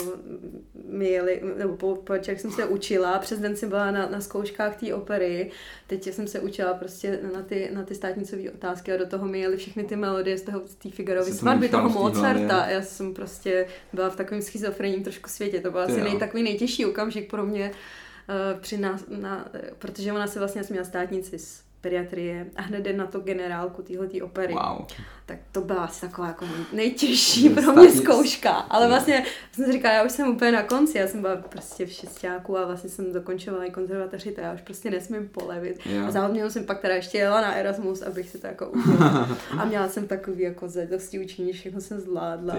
C: mi jeli, nebo po, po večerech jsem se učila, přes den jsem byla na, na zkouškách té opery, teď jsem se učila prostě na ty, na ty státnicové otázky a do toho mi jeli všechny ty melodie z toho z té Figarovy svatby, toho
B: hlavě.
C: Mozarta. Já jsem prostě byla v takovém schizofrenním trošku světě, to byl asi nej, takový nejtěžší okamžik pro mě, eh, při nás, na, eh, protože ona se vlastně měla státnici z pediatrie a hned na to generálku téhletý opery.
B: Wow.
C: Tak to byla asi taková jako nejtěžší pro mě zkouška. Ale
B: Jo.
C: vlastně jsem si říkala, já už jsem úplně na konci, já jsem byla prostě v šestáku a vlastně jsem dokončovala i konzervatoři, to já už prostě nesmím polevit.
B: Jo.
C: A závodně jsem pak teda ještě jela na Erasmus, abych si to jako. A měla jsem takový jako zadosti učení, všechno jsem zvládla.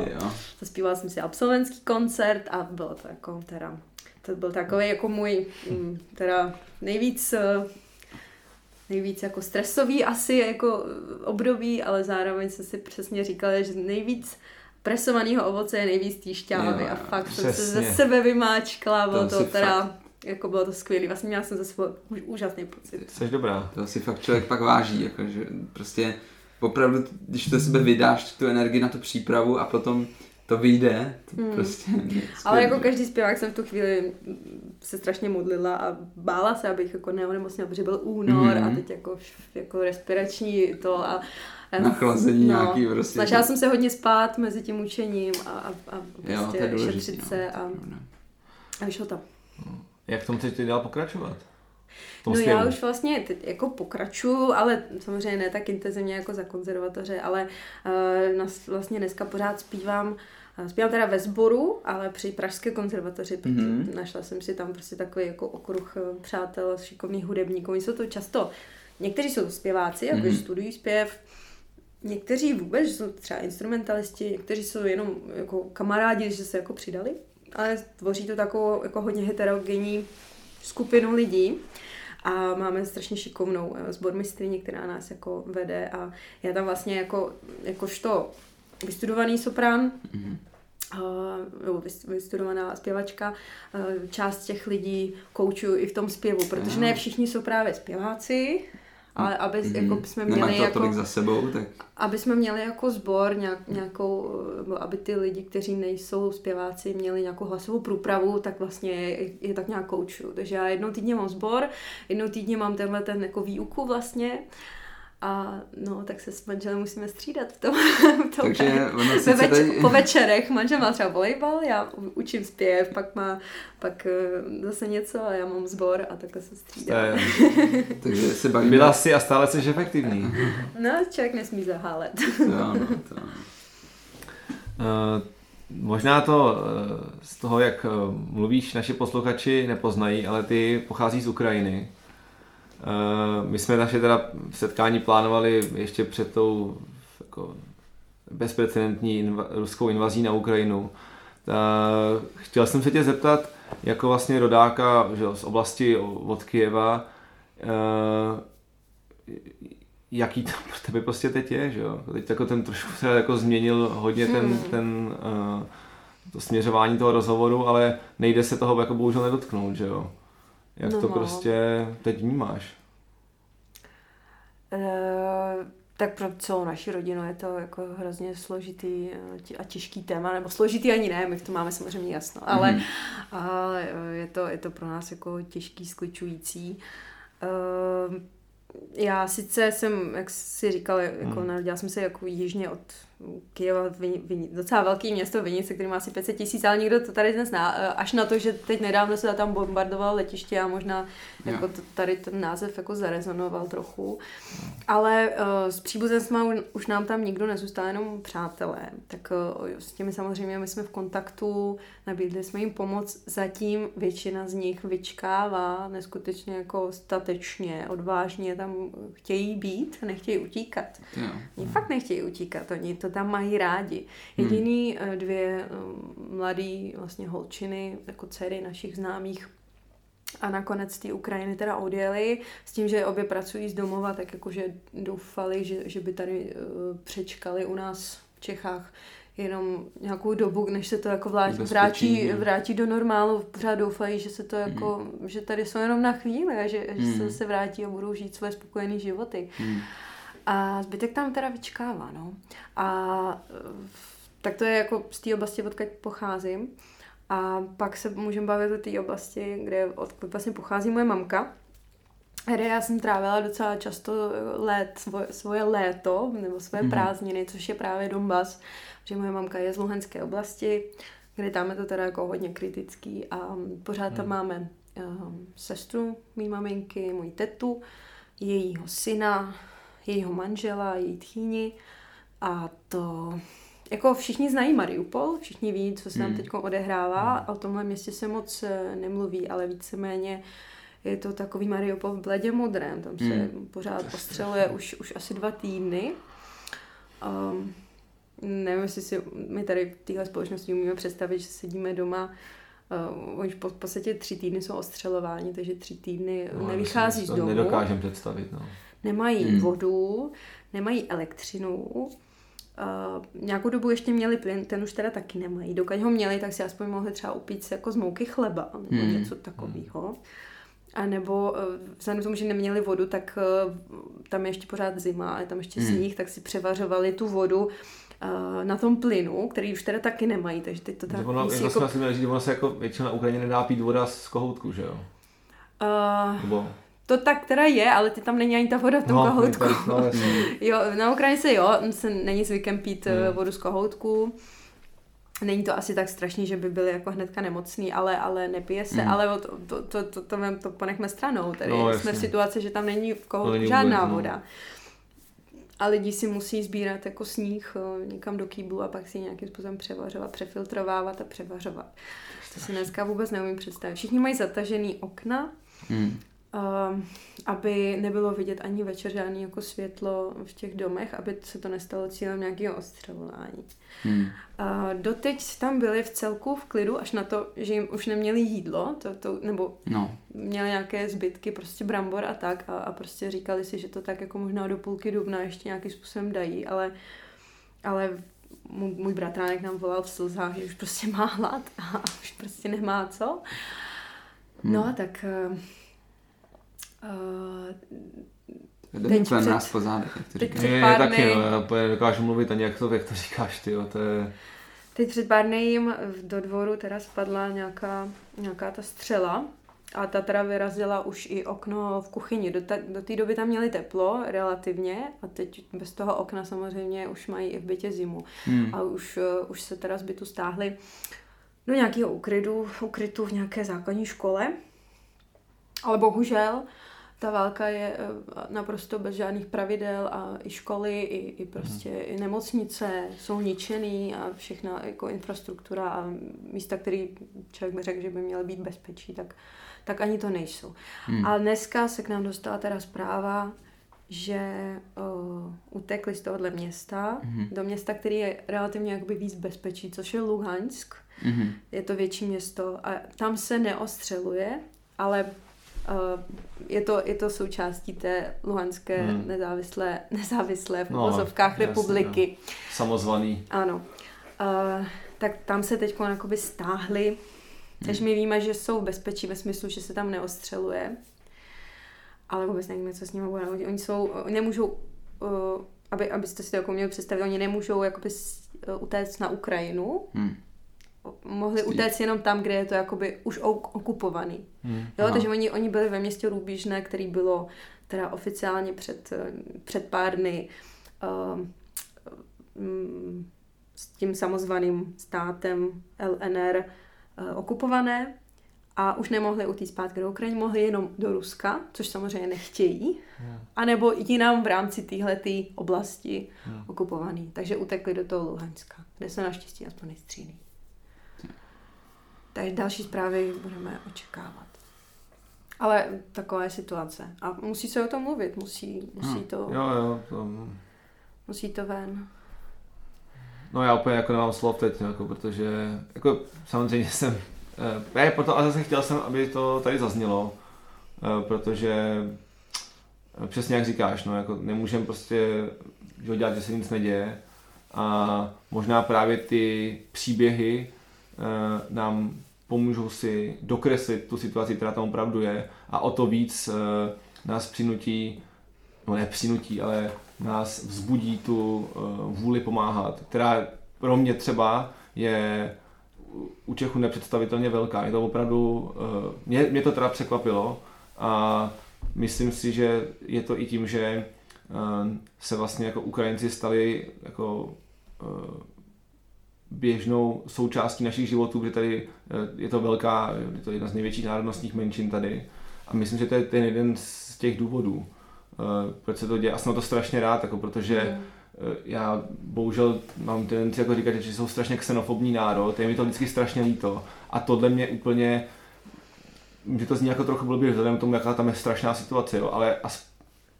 C: Zaspívala jsem si absolventský koncert a bylo to jako teda to byl takový jako můj mm, teda nejvíc eh, nejvíc jako stresový asi jako období, ale zároveň jsem si přesně říkala, že nejvíc presovaného ovoce je nejvíc té šťávy
B: Jo,
C: a fakt jsem se
A: přesně.
C: ze sebe vymáčkla, bylo
B: To
C: to teda, jako bylo to skvělé, vlastně měla jsem ze sebe úž- úžasný pocit.
A: Jsi dobrá.
B: To si fakt člověk pak váží, jako, že prostě opravdu, když to sebe vydáš, tu energii na tu přípravu a potom to vyjde, to
C: Hmm.
B: prostě
C: Ale jako každý zpěvák jsem v tu chvíli se strašně modlila a bála se, abych jako neonemocněla, protože byl únor
B: Mhm.
C: a teď jako, jako respirační to a a-
B: Nachlazení nějaký prostě.
C: Snažila jsem se hodně spát mezi tím učením a, a, a
B: Jo,
C: prostě
B: důležitý.
C: šetřit
B: no,
C: se a, a vyšlo to.
A: Jak v tom chceš dál pokračovat?
C: No
A: zpěvu.
C: já už vlastně teď jako pokračuju, ale samozřejmě ne tak intenzivně jako za konzervatoře, ale uh, vlastně dneska pořád zpívám uh, Zpívám teda ve sboru, ale při Pražské konzervatoři, protože
B: Mhm.
C: našla jsem si tam prostě takový jako okruh eh, přátel, šikovných hudebníků. Oni jsou to často, někteří jsou zpěváci, jako
B: Mhm.
C: studují zpěv, někteří vůbec, že jsou třeba instrumentalisti, někteří jsou jenom jako kamarádi, že se jako přidali, ale tvoří to takovou jako hodně heterogenní skupinu lidí. A máme strašně šikovnou eh, sbormistrině, která nás jako vede a já tam vlastně jako, jakožto vystudovaný soprán,
B: Mhm.
C: uh, nebo vystudovaná zpěvačka, uh, část těch lidí koučuju i v tom zpěvu, protože ne všichni jsou právě zpěváci, ale aby
B: Mhm.
C: jako jsme
B: Nemají
C: měli
B: to
C: jako,
B: tolik za sebou, tak
C: aby jsme měli jako sbor nějak, nějakou, aby ty lidi, kteří nejsou zpěváci, měli nějakou hlasovou průpravu, tak vlastně je, je tak nějak kouču. Takže já jednou týdně mám sbor, jednou týdně mám tenhle ten jako výuku vlastně. A no, tak se s manželem musíme střídat v tom. V tom
B: Takže ono
C: ve več-
B: tady-
C: Po večerech manžel má třeba volejbal, já učím zpěv, pak má pak eh, zase něco a já mám sbor a takhle se
A: je,
B: takže se bavíme.
A: byla jsi a stále jsi efektivní.
C: No, člověk nesmí zahálet.
B: To ano, to ano.
A: Uh, možná to uh, z toho, jak uh, mluvíš, naši posluchači nepoznají, ale ty pochází z Ukrajiny. Uh, my jsme naše teda setkání plánovali ještě před tou jako, bezprecedentní inva- ruskou invazí na Ukrajinu. Uh, chtěl jsem se tě zeptat, jako vlastně rodáka že, z oblasti od Kijeva, uh, jaký to pro tebe prostě teď je, že jo? Teď jako ten trošku se jako změnil hodně ten,
C: Hmm.
A: ten to směřování toho rozhovoru, ale nejde se toho jako bohužel nedotknout, že jo? Jak
C: No,
A: to prostě teď vnímáš?
C: Eh, tak pro celou naši rodinu je to jako hrozně složitý eh, a těžký téma, nebo složitý ani ne, my v tom máme samozřejmě jasno, ale,
B: Mhm.
C: ale eh, je, to, je to pro nás jako těžký, skličující. Eh, Já sice jsem, jak jsi říkal, jako
A: Hmm.
C: narodila jsem se jako jižně od Kyjeva, docela velký město Vinice, který má asi 500 tisíc, ale nikdo to tady nezná. Eh, Až na to, že teď nedávno se tam bombardovalo letiště a možná
B: Jo.
C: jako to, tady ten název jako zarezonoval trochu. Ale uh, s příbuzenstvama už, už nám tam nikdo nezůstal, jenom přátelé. Tak uh, s těmi samozřejmě my jsme v kontaktu, nabídli jsme jim pomoc. Zatím většina z nich vyčkává neskutečně jako statečně, odvážně tam chtějí být, nechtějí utíkat.
B: Jo.
C: Oni fakt nechtějí utíkat, oni to tam mají rádi. Jediný eh, dvě eh, mladý vlastně holčiny, jako dcery našich známých, a nakonec z té Ukrajiny teda odjeli s tím, že obě pracují z domova, tak jakože doufali, že, že by tady uh, přečkali u nás v Čechách jenom nějakou dobu, než se to jako vrátí,
B: jo.
C: vrátí do normálu. Pořád doufají, že se to jako, že tady jsou jenom na chvíli a že, že
B: Mhm.
C: se, se vrátí a budou žít svoje spokojené životy.
B: Hmm.
C: A zbytek tam teda vyčkává, no. A eh, tak to je jako z té oblasti, odkud pocházím. A pak se můžeme bavit o té oblasti, kde odkud vlastně pochází moje mamka, kde já jsem trávila docela často let, svoje, svoje léto nebo svoje
B: Mhm.
C: prázdniny, což je právě Donbass, že moje mamka je z Luhanské oblasti, kde tam je to teda jako hodně kritický a pořád tam máme um, sestru mý maminky, moji tetu, jejího syna, jejího manžela, její tchýni a to jako všichni znají Mariupol, všichni ví, co se tam
B: Hmm.
C: teď odehrává a o tomhle městě se moc eh, nemluví, ale víceméně je to takový Mariupol v bledě modrém, tam se
B: Hmm.
C: pořád ostřeluje už, už asi dva týdny. Um, nevím, jestli si my tady v téhle společnosti umíme představit, že sedíme doma Uh, oni v podstatě tři týdny jsou ostřelováni, takže tři týdny
A: No,
C: nevychází z
A: to
C: domu.
A: Nedokážem představit, no.
C: Nemají
B: Hmm.
C: vodu, nemají elektřinu. Uh, nějakou dobu ještě měli plyn, ten už teda taky nemají. Dokud ho měli, tak si aspoň mohli třeba upít se jako z mouky chleba, nebo
B: Hmm.
C: něco takového. A nebo uh, vzhledem k tomu, že neměli vodu, tak uh, tam je ještě pořád zima a je tam ještě
B: Hmm.
C: sníh, tak si převařovali tu vodu uh, na tom plynu, který už teda taky nemají, takže teď to
A: Tak ono,
C: musí
A: jako... měl říct, ono se jako většinou na Ukrajině nedá pít voda z kohoutku, že jo?
C: Uh,
A: Nebo...
C: to tak teda je, ale ty tam není ani ta voda v tom
A: no,
C: kohoutku.
A: No, jasně.
C: Jo, na Ukrajině se jo, se není zvykem pít
A: Hmm.
C: hmm. vodu z kohoutku. Není to asi tak strašný, že by byli jako hnedka nemocný, ale, ale nepije se,
B: Hmm.
C: ale to, to, to, to, to, to ponechme stranou. Tady
A: No,
C: no,
A: jasně.
C: jsme v situaci, že tam není v kohoutku
A: není
C: žádná
A: vůbec, no.
C: voda. A lidi si musí sbírat jako sníh eh, někam do kýblu a pak si nějakým způsobem převařovat, přefiltrovávat a převařovat. To si dneska vůbec neumím představit. Všichni mají zatažený okna,
B: Hmm.
C: Uh, aby nebylo vidět ani večer žádný jako světlo v těch domech, aby se to nestalo cílem nějakého ostřelování.
B: Hmm.
C: Uh, doteď tam byli v celku v klidu, až na to, že jim už neměli jídlo, to, to, nebo
B: No.
C: měli nějaké zbytky, prostě brambor a tak a, a prostě říkali si, že to tak jako možná do půlky dubna ještě nějakým způsobem dají, ale, ale můj, můj bratránek nám volal v slzách, že už prostě má hlad a už prostě nemá co. No, tak uh,
B: mi úplně
C: před-
B: nás po zádech, jak to
C: teď
B: říkáš.
C: před
A: Je,
C: pár
A: taky,
C: dny-
A: no, já úplně nedokážu mluvit ani jak to, jak to říkáš, ty, to je...
C: Teď před pár dny jim do dvoru teda spadla nějaká, nějaká ta střela a ta teda vyrazila už i okno v kuchyni. Do, ta, do té doby tam měli teplo relativně a teď bez toho okna samozřejmě už mají i v bytě zimu.
B: Hmm.
C: A už, uh, už se teda z bytu stáhli do nějakého ukrytu, ukrytu v nějaké základní škole. Ale bohužel ta válka je eh, naprosto bez žádných pravidel a i školy, i, i prostě i nemocnice jsou ničený a všechna jako infrastruktura a místa, který člověk by řekl, že by měly být bezpečí, tak, tak ani to nejsou.
B: Hmm.
C: A dneska se k nám dostala teda zpráva, že uh, utekli z tohohle města
B: Mhm.
C: do města, který je relativně jakoby víc bezpečí, což je Luhansk.
B: Mhm.
C: Je to větší město a tam se neostřeluje, ale je, to, je to součástí té luhanské
A: Hmm.
C: hmm. nezávislé, nezávislé v
A: No,
C: uvozovkách
A: jasně,
C: republiky.
A: Samozvaný.
C: Ano. Uh, tak tam se teď jakoby stáhli, takže my víme, že jsou v bezpečí ve smyslu, že se tam neostřeluje. Ale vůbec nevíme, co s nimi bude. Oni, jsou, oni nemůžou, uh, aby, abyste si to jako měli představit, oni nemůžou jakoby uh, utéct na Ukrajinu.
B: Hmm.
C: Mohli
B: Stříc.
C: utéct jenom tam, kde je to jakoby už ok- okupovaný.
A: Hmm.
C: Jo,
B: Aha.
C: takže oni, oni byli ve městě Růbížné, který bylo teda oficiálně před, eh, před pár dny uh, um, s tím samozvaným státem LNR uh, okupované a už nemohli utíct zpátky do Ukrajiny, mohli jenom do Ruska, což samozřejmě nechtějí, a nebo jinam v rámci téhletý oblasti
A: Hmm.
C: okupovaný. Takže utekli do toho Luhanska, kde se naštěstí aspoň nestřílí. Takže další zprávy budeme očekávat. Ale taková je situace. A musí se o tom mluvit, musí, musí,
B: Hmm.
C: to,
A: Jo, jo, to,
C: musí to ven.
A: no já úplně jako nemám slov teď, jako, protože jako samozřejmě jsem, eh, já proto, a zase chtěl jsem, aby to tady zaznělo, eh, protože eh, přesně jak říkáš, no, jako nemůžeme prostě že dělat, že se nic neděje a možná právě ty příběhy eh, nám pomůžou si dokreslit tu situaci, která tam opravdu je a o to víc eh, nás přinutí, no ne přinutí, ale nás vzbudí tu eh, vůli pomáhat, která pro mě třeba je u- u Čechů nepředstavitelně velká. Je to opravdu, eh, mě, mě to teda překvapilo a myslím si, že je to i tím, že se vlastně jako Ukrajinci stali jako běžnou součástí našich životů, protože tady eh, je to velká, je to jedna z největších národnostních menšin tady. A myslím, že to je ten jeden z těch důvodů, eh, proč se to děje. A jsem na to strašně rád, jako protože
C: Mm.
A: eh, já bohužel mám tendenci jako říkat, že jsou strašně xenofobní národ, je mi to vždycky strašně líto. A tohle mě úplně, že to zní jako trochu blbě vzhledem k tomu, jaká tam je strašná situace, jo, ale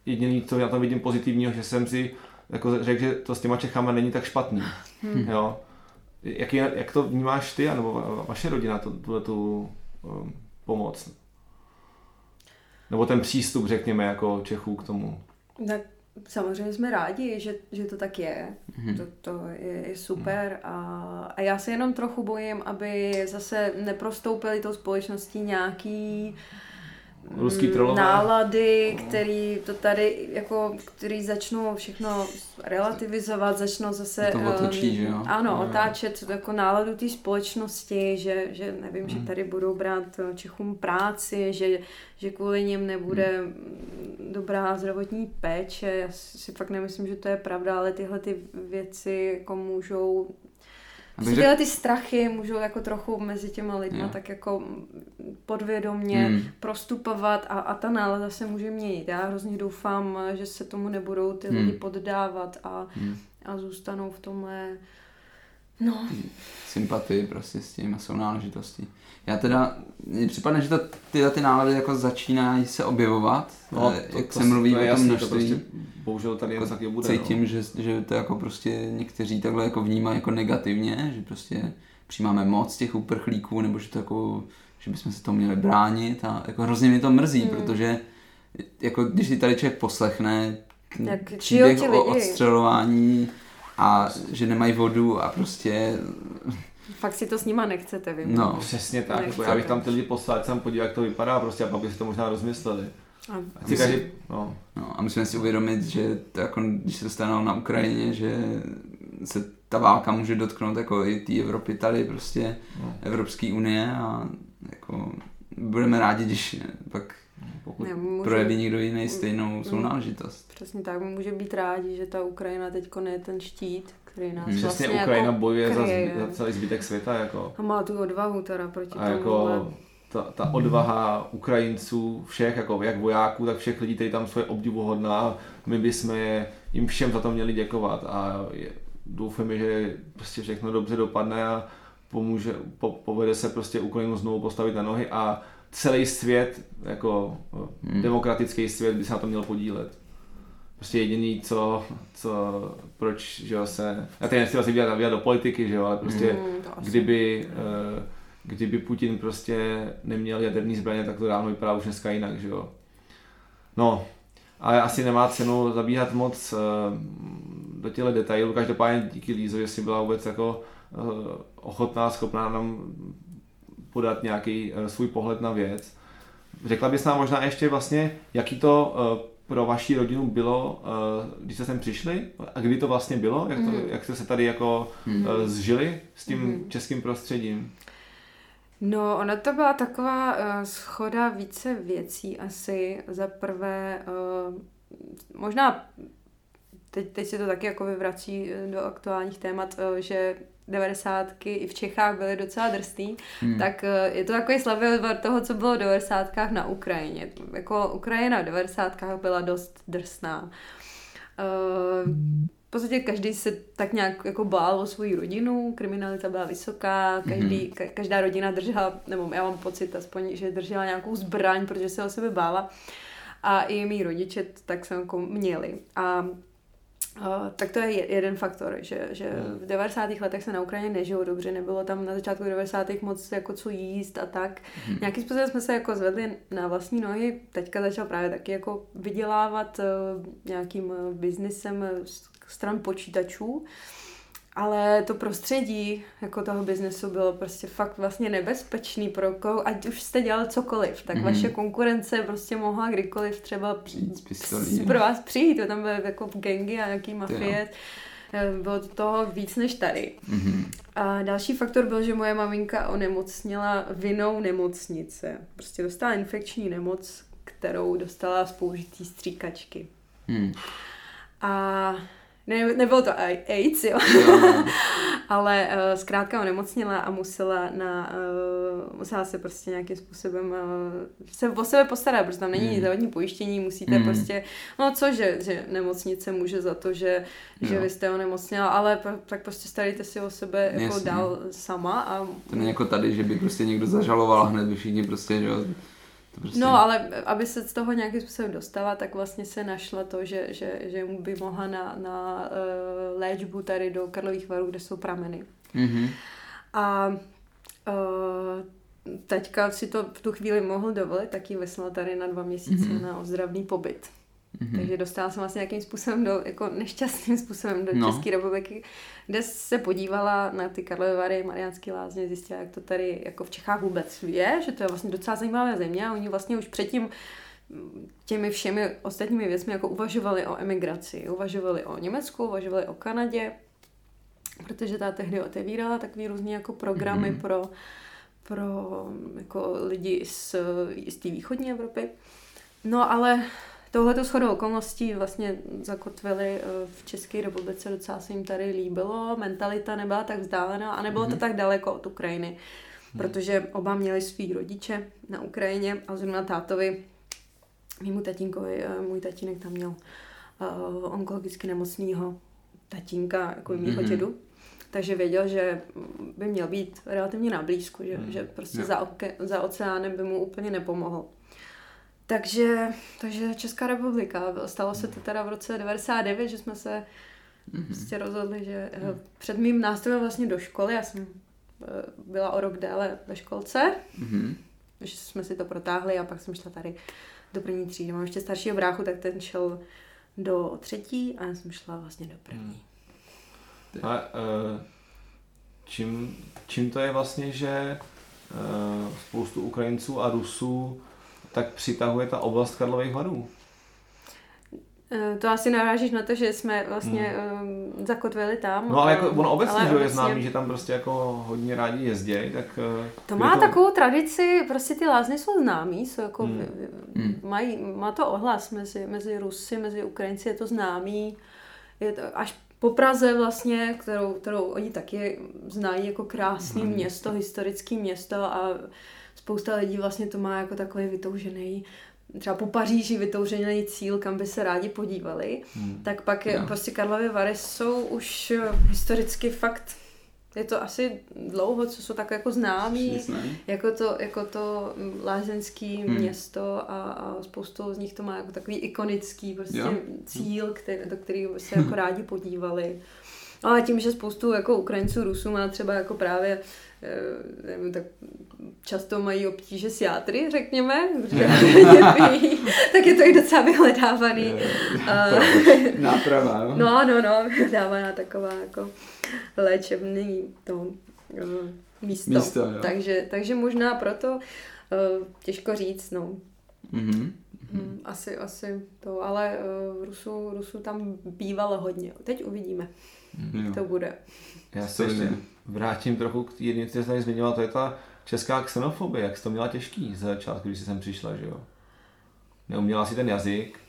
A: jediný, co já tam vidím pozitivního, že jsem si jako řekl, že to s těma Čechama není tak špatný.
C: Hmm.
A: Jo. Jak, je, jak to vnímáš ty, nebo vaše rodina, tu, tuhle tu um, pomoc? Nebo ten přístup, řekněme, jako Čechů k tomu?
C: Tak samozřejmě jsme rádi, že, že to tak je. Mm-hmm. To, to je, je super. A, a já se jenom trochu bojím, aby zase neprostoupili tou společností nějaký
A: Ruský trolové.
C: nálady, který to tady, jako, který začnou všechno relativizovat, začnou zase
B: To otočí,
C: um,
B: že jo?
C: ano,
A: Jo, jo.
C: otáčet jako náladu té společnosti, že, že nevím,
A: Hmm.
C: že tady budou brát eh, Čechům práci, že, že kvůli nim nebude
A: Hmm.
C: mm, dobrá zdravotní péče. Já si fakt nemyslím, že to je pravda, ale tyhle ty věci jako můžou
B: Abych
C: tyhle ty strachy můžou jako trochu mezi těma lidma
B: Jo.
C: tak jako podvědomně
B: Hmm.
C: prostupovat a, a ta nálada se může měnit. Já hrozně doufám, že se tomu nebudou ty
B: Hmm.
C: lidi poddávat a,
B: Hmm.
C: a zůstanou v tomhle no,
B: sympatii prostě s tím a jsou náležitostí. Já teda, mně připadne, že to, tyhle ty nálady jako začínají se objevovat,
A: No, to,
B: jak
A: to,
B: se mluví
A: to
B: o tom
A: jasný,
B: množství.
A: To prostě, bohužel tady jen
B: jako
A: taky bude.
B: cítím,
A: no.
B: že, že to jako prostě někteří takhle jako vnímají jako negativně, že prostě přijímáme moc těch uprchlíků, nebo že to jako, že bychom se tomu měli bránit a jako hrozně mě to mrzí,
C: Hmm.
B: protože jako když si tady člověk poslechne
C: žijou
B: příběh o
C: lidi.
B: odstřelování a že nemají vodu a prostě
C: fakt si to s nima nechcete vy.
B: no,
A: Přesně tak,
C: Nechcete.
A: jako já bych tam ty lidi poslal, tam podívat, jak to vypadá, prostě a pak by si to možná rozmysleli.
C: A
A: Ať si každý, no,
B: No a musíme si uvědomit, že to jako, když se dostanou na Ukrajině, že se ta válka může dotknout jako i té Evropy tady, prostě
A: no,
B: Evropské unie a jako budeme rádi, když pak
A: pokud,
C: ne, můžu,
B: projeví někdo jiný stejnou sounáležitost.
C: Přesně tak, může být rádi, že ta Ukrajina teď je ten štít, který nás
B: Hmm.
A: přesně
C: vlastně
A: Ukrajina
C: jako
A: bojuje za,
C: kryje.
A: zby, za celý zbytek světa, jako.
C: A má tu odvahu teda proti
A: A
C: tomu.
A: jako ta, ta odvaha Ukrajinců, všech, jako jak vojáků, tak všech lidí, kteří tam jsou je obdivuhodná. My bychom je, jim všem za to měli děkovat a je, doufáme, že prostě všechno dobře dopadne a pomůže, po, povede se prostě Ukrajinu znovu postavit na nohy a celý svět, jako
B: Hmm.
A: demokratický svět by se na to měl podílet. Prostě jediný, co, co proč, že jo, se, já teď nechci vlastně vyjádřit do politiky, že jo, ale prostě
C: Hmm,
A: kdyby, eh, kdyby Putin prostě neměl jaderný zbraně, tak to dávno vypadá už dneska jinak, že jo. No, ale asi nemá cenu zabíhat moc eh, do těchto detailů. Každopádně díky Lízo, že jsi byla vůbec jako eh, ochotná, schopná nám podat nějaký eh, svůj pohled na věc. Řekla bys nám možná ještě vlastně, jaký to eh, pro vaši rodinu bylo, eh, když jste sem přišli? A kdy to vlastně bylo? Jak, to,
C: Mhm.
A: jak jste se tady jako eh, zžili s tím
C: Mhm.
A: českým prostředím?
C: No, ona to byla taková uh, schoda více věcí asi. Za prvé, uh, možná teď, teď se to taky jako vyvrací do aktuálních témat, uh, že devadesátky i v Čechách byly docela drsný,
B: Hmm.
C: tak eh, je to takový slabý odvar toho, co bylo v devadesátkách na Ukrajině. Jako Ukrajina v devadesátkách byla dost drsná. Eh, V podstatě každý se tak nějak jako bál o svou rodinu, kriminalita byla vysoká, každý, ka- každá rodina držela, nebo já mám pocit aspoň, že držela nějakou zbraň, protože se o sebe bála. A i mý rodiče tak jsem jako měli. A Uh, tak to je je- jeden faktor, že, že
A: Hmm.
C: v 90. letech se na Ukrajině nežilo dobře, nebylo tam na začátku 90. moc jako co jíst a tak.
B: Hmm.
C: Nějakým způsobem jsme se jako zvedli na vlastní nohy, teďka začal právě taky jako vydělávat uh, nějakým uh, biznisem uh, z stran počítačů, ale to prostředí jako toho biznesu bylo prostě fakt vlastně nebezpečný pro koho, ať už jste dělali cokoliv, tak
B: Mhm.
C: vaše konkurence prostě mohla kdykoliv třeba
B: Přijít pistolí.
C: pro vás přijít, tam byly jako gangy a nějaký mafie. Eh, Bylo to toho víc než tady.
B: Mhm.
C: A další faktor byl, že moje maminka onemocněla vinou nemocnice. Prostě dostala infekční nemoc, kterou dostala z použitý stříkačky.
B: Hmm.
C: A ne, nebylo to ai- AIDS, jo.
B: Jo, no.
C: Ale uh, zkrátka onemocněla a musela, na, uh, musela se prostě nějakým způsobem uh, se o sebe postarat, protože tam není
B: Hmm.
C: zdravotní pojištění, musíte
B: Hmm.
C: prostě, no cože, že nemocnice může za to, že, že vy jste onemocněla, ale p- tak prostě starejte si o sebe jako
B: Jasně.
C: dál sama a
B: To není jako tady, že by prostě někdo zažaloval hned všichni prostě, že jo. To prostě...
C: No, ale aby se z toho nějakým způsobem dostala, tak vlastně se našla to, že, že, že by mohla na, na uh, léčbu tady do Karlových varů, kde jsou prameny. Mm-hmm. A uh, teďka si to v tu chvíli mohl dovolit, tak ji vyslal tady na dva měsíce mm-hmm. na ozdravný pobyt. Mm-hmm. Takže dostala jsem vlastně nějakým způsobem do, jako nešťastným způsobem do no. České republiky, kde se podívala na ty Karlovy Vary, Mariánské lázně, zjistila, jak to tady jako v Čechách vůbec je, že to je vlastně docela zajímavá země a oni vlastně už předtím těmi všemi ostatními věcmi jako uvažovali o emigraci, uvažovali o Německu, uvažovali o Kanadě, protože ta tehdy otevírala takový různý jako programy mm-hmm. pro, pro jako lidi z, z té východní Evropy. No ale touhleto shodou okolností vlastně zakotvili eh, v České republice, docela se jim tady líbilo, mentalita nebyla tak vzdálená a nebylo mm-hmm. to mhm. tak daleko od Ukrajiny, mm-hmm. protože oba měli svý rodiče na Ukrajině a zrovna tátovi, mýmu tatínkovi, eh, můj tatínek tam měl uh, onkologicky nemocného tatínka, jako mýho mm-hmm. dědu, takže věděl, že by měl být relativně na blízku, že, mm. že prostě za, oke, za oceánem by mu úplně nepomohl. Takže, takže Česká republika. Stalo se to teda v roce 99, že jsme se mm-hmm. prostě rozhodli, že mm. před mým nástupem vlastně do školy, já jsem eh, byla o rok déle ve školce, mm-hmm. že jsme si to protáhli a pak jsem šla tady do první třídy. Mám ještě staršího bráchu, tak ten šel do třetí a já jsem šla vlastně do první.
A: Mm. A uh, čím, čím to je vlastně, že uh, spoustu Ukrajinců a Rusů tak přitahuje ta oblast Karlových varů.
C: Eh, to asi narážíš na to, že jsme vlastně hmm. um, zakotvili tam.
A: No ale jako ono obecně, že je známý, že tam prostě jako hodně rádi jezdí, tak...
C: Eh, to má to... takovou tradici, prostě ty lázně jsou známý, jsou jako, hmm. hmm. mají, má to ohlas mezi, mezi Rusy, mezi Ukrajinci, je to známý. Je to až po Praze vlastně, kterou, kterou oni taky znají jako krásné hmm. město, historické město a spousta lidí vlastně to má jako takový vytoužený třeba po Paříži vytoužený cíl, kam by se rádi podívali, hmm. tak pak je, no. prostě Karlovy Vary jsou už eh, historicky fakt je to asi dlouho, co jsou tak jako známí, jako to, jako to lázeňský hmm. město a, a spoustu z nich to má jako takový ikonický prostě jo. cíl, který, do kterého se jako rádi podívali. Ale tím, že spoustu jako Ukrajinců, Rusů má třeba jako právě Eh, nevím, tak často mají obtíže s játry, řekněme, tak je to i docela vyhledávaný.
B: Náprava,
C: no? No, no, no, vyhledávaná taková jako léčebný to eh, místo. místo jo. takže, takže možná proto uh, těžko říct, no. Mm-hmm. Mm, asi, asi to, ale uh, Rusu, Rusu tam bývalo hodně. Teď uvidíme, mm, jak to bude.
A: Já se ještě vrátím trochu k jedné, co jsi zmiňoval, to je ta česká xenofobie. Jak jsi to měla těžký za začátku, když jsi sem přišla, že jo? Neuměla si ten jazyk,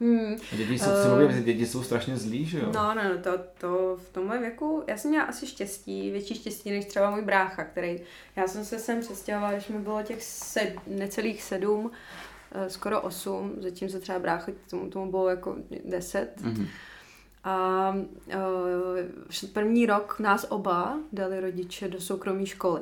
A: Hmm. děti jsou, uh, mluví, děti jsou strašně zlí, že jo?
C: No, no, no, to, to v tomhle věku, já jsem měla asi štěstí, větší štěstí než třeba můj brácha, který, já jsem se sem přestěhovala, když mi bylo těch sed, necelých sedm, eh, skoro osm, zatím se třeba brácha, tomu, tomu bylo jako deset. Mm-hmm. A uh, první rok nás oba dali rodiče do soukromé školy,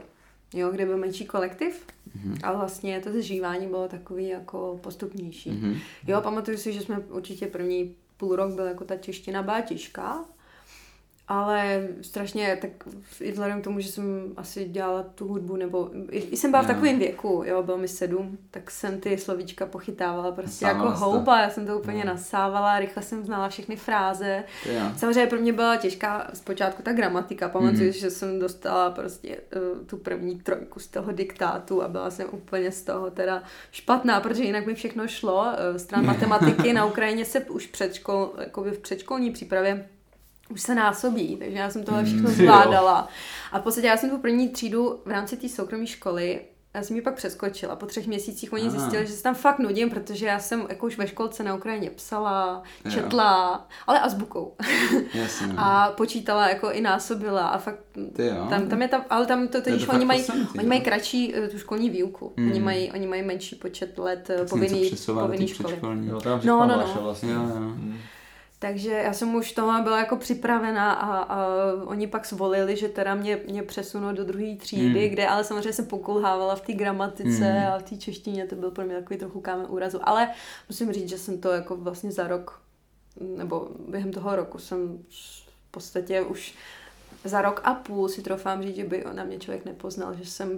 C: jo, kde byl menší kolektiv, mm-hmm. a vlastně to zžívání bylo takový jako postupnější. Mm-hmm. Jo, pamatuju si, že jsme určitě první půl rok byl jako ta čeština těžká, ale strašně, tak i vzhledem k tomu, že jsem asi dělala tu hudbu, nebo i, jsem byla v takovém věku, jo, bylo mi sedm, tak jsem ty slovíčka pochytávala prostě Nasávala jako houba, já jsem to úplně no. nasávala, rychle jsem znala všechny fráze. Yeah. Samozřejmě pro mě byla těžká zpočátku ta gramatika, pamatuju, mm. že jsem dostala prostě uh, tu první trojku z toho diktátu a byla jsem úplně z toho teda špatná, protože jinak mi všechno šlo, uh, stran matematiky na Ukrajině se už předškol, jako v předškolní přípravě už se násobí, takže já jsem tohle všechno mm, zvládala. A v podstatě já jsem tu první třídu v rámci té soukromé školy já jsem ji pak přeskočila. Po třech měsících oni Aha. zjistili, že se tam fakt nudím, protože já jsem jako už ve školce na Ukrajině psala, četla, jo. ale azbukou. Jasně. a počítala, jako i násobila a fakt tam, tam je tam, ale tam to teď oni mají, oni mají kratší uh, tu školní výuku. Mm. Oni, mají, oni mají menší počet let uh, povinný, povinný školy.
A: No, no, no, no. Vlastně, jo, jo.
C: Mm. Takže já jsem už toho byla jako připravená a, a oni pak zvolili, že teda mě, mě přesunou do druhé třídy, mm. kde ale samozřejmě jsem pokulhávala v té gramatice mm. a v té češtině, to byl pro mě takový trochu kámen úrazu. Ale musím říct, že jsem to jako vlastně za rok, nebo během toho roku jsem v podstatě už za rok a půl si trofám říct, že by na mě člověk nepoznal, že jsem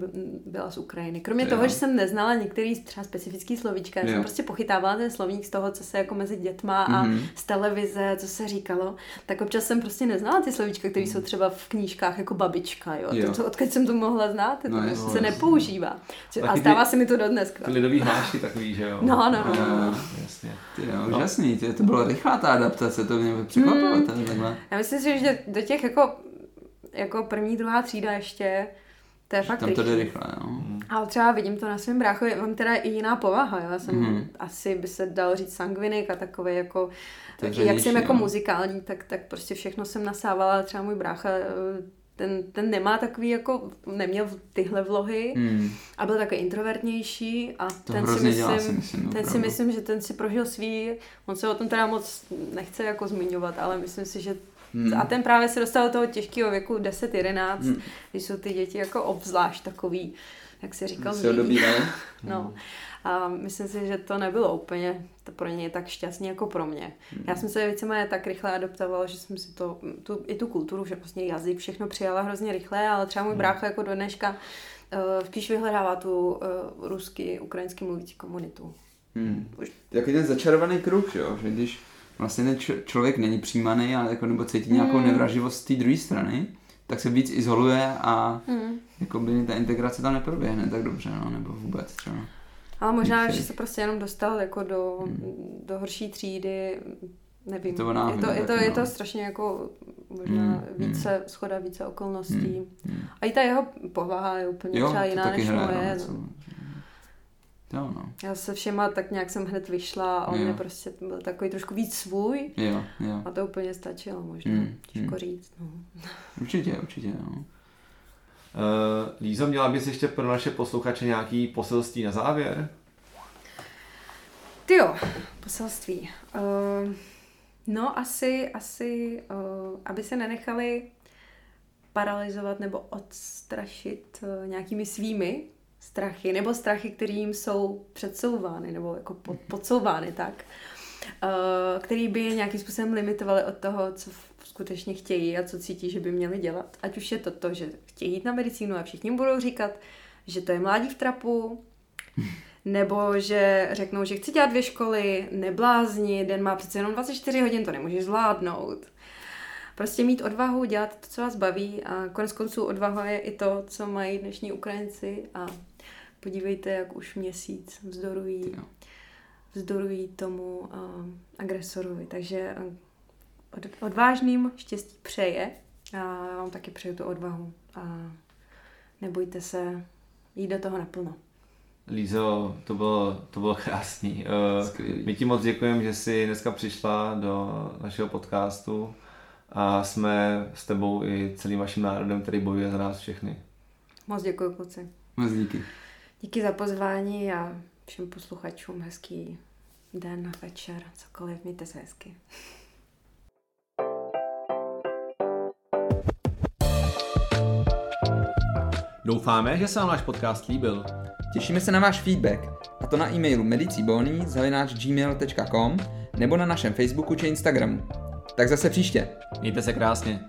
C: byla z Ukrajiny. Kromě
B: Jo.
C: toho, že jsem neznala některý třeba specifický slovíčka,
B: Jo.
C: jsem prostě pochytávala ten slovník z toho, co se jako mezi dětma a
B: Mhm.
C: z televize, co se říkalo, tak občas jsem prostě neznala ty slovíčka, které jsou třeba v knížkách jako babička, jo.
B: Jo.
C: To, odkud jsem to mohla znát, to
B: No,
C: no,
B: jasně,
C: se nepoužívá. A
A: ty-
C: stává se mi to dodnes.
A: Ty lidový hlášky takový, že jo?
C: No, no, no.
B: Jo.
A: Jasně.
B: Ty jo, úžasný, ty, to bylo rychlá ta adaptace, to mě překvapilo
C: Mm.
B: takhle.
C: Já myslím si, že do těch jako, jako první, druhá třída ještě, to je fakt
B: Tam to jde rychle, no.
C: Ale třeba vidím to na svém bráchovi, mám teda i jiná povaha, jo? já jsem
B: Mhm.
C: asi by se dal říct sangvinik a takový jako,
B: Takže
C: jak jsem jako
B: jo.
C: muzikální, tak, tak prostě všechno jsem nasávala, ale třeba můj brácha, eh, ten, ten nemá takový jako, neměl tyhle vlohy
B: Hmm.
C: a byl takový introvertnější a
B: To
C: ten si myslím,
B: dělá, si myslím,
C: ten si myslím, že ten si prožil svý, on se o tom teda moc nechce jako zmiňovat, ale myslím si, že
B: Hmm.
C: a ten právě se dostal do toho těžkého věku 10-11,
B: Hmm.
C: když jsou ty děti jako obzvlášť takový, jak se říkal? No. A myslím si, že to nebylo úplně to pro něj tak šťastný jako pro mě. Já jsem se víceméně tak rychle adaptovala, že jsem si to, tu, i tu kulturu, že vlastně jazyk, všechno přijala hrozně rychle, ale třeba můj brácha jako do dneška uh, spíš vyhledává tu uh, rusky, ukrajinsky mluvící komunitu.
B: Hmm.
C: Už-
B: Jaký ten začarovaný kruh, že jo? Že když vlastně ten č- člověk není přijímaný, ale jako nebo cítí nějakou
C: Hmm.
B: nevraživost z té druhé strany, tak se víc izoluje a
C: Hmm.
B: jako by ta integrace tam neproběhne tak dobře, no, nebo vůbec třeba.
C: Ale možná,
B: Víc
C: že se prostě jenom dostal jako do, do horší třídy, nevím.
B: Je to o
C: je,
B: náhodě
C: to, je, to,
B: taky,
C: je
B: no.
C: to strašně jako možná
B: Hmm,
C: více, schoda více okolností.
B: Hmm.
C: A i ta jeho povaha je úplně
B: Jo,
C: třeba jiná než moje.
B: no,
C: No.
B: Jo, no.
C: Já se všema tak nějak jsem hned vyšla a on
B: Jo.
C: mě prostě byl takový trošku víc svůj
B: Jo, jo.
C: a to úplně stačilo možná.
B: Hmm,
C: Těžko
B: hmm.
C: říct. No.
B: Určitě, určitě, no.
A: Uh, Lízo, měla bys ještě pro naše posluchače nějaký poselství na závěr?
C: Ty jo, poselství. Uh, no asi, asi, uh, aby se nenechali paralizovat nebo odstrašit uh, nějakými svými strachy, nebo strachy, které jim jsou předsouvány, nebo jako pod, podsouvány tak, uh, který by je nějakým způsobem limitovali od toho, co skutečně chtějí a co cítí, že by měli dělat. Ať už je to to, že chtějí jít na medicínu a všichni budou říkat, že to je mládí v trapu, nebo že řeknou, že chci dělat dvě školy, neblázni, den má přece jenom 24 hodin, to nemůžeš zvládnout. Prostě mít odvahu, dělat to, co vás baví a konec konců odvaha je i to, co mají dnešní Ukrajinci a podívejte, jak už měsíc vzdorují, vzdorují tomu uh, agresorovi. Takže uh, od, odvážným štěstí přeje a já vám taky přeju tu odvahu a nebojte se jít do toho naplno.
A: Lízo, to bylo, to bylo krásný. Uh,
B: Skvělý.
A: my ti moc děkujeme, že jsi dneska přišla do našeho podcastu a jsme s tebou i celým vaším národem, který bojuje za nás všechny.
C: Moc děkuji, kluci.
B: Moc díky.
C: Díky za pozvání a všem posluchačům hezký den, večer, cokoliv, mějte se hezky.
A: Doufáme, že se vám náš podcast líbil.
B: Těšíme se na váš feedback, a to na e-mailu medicibony.gmail.com nebo na našem Facebooku či Instagramu. Tak zase příště.
A: Mějte se krásně.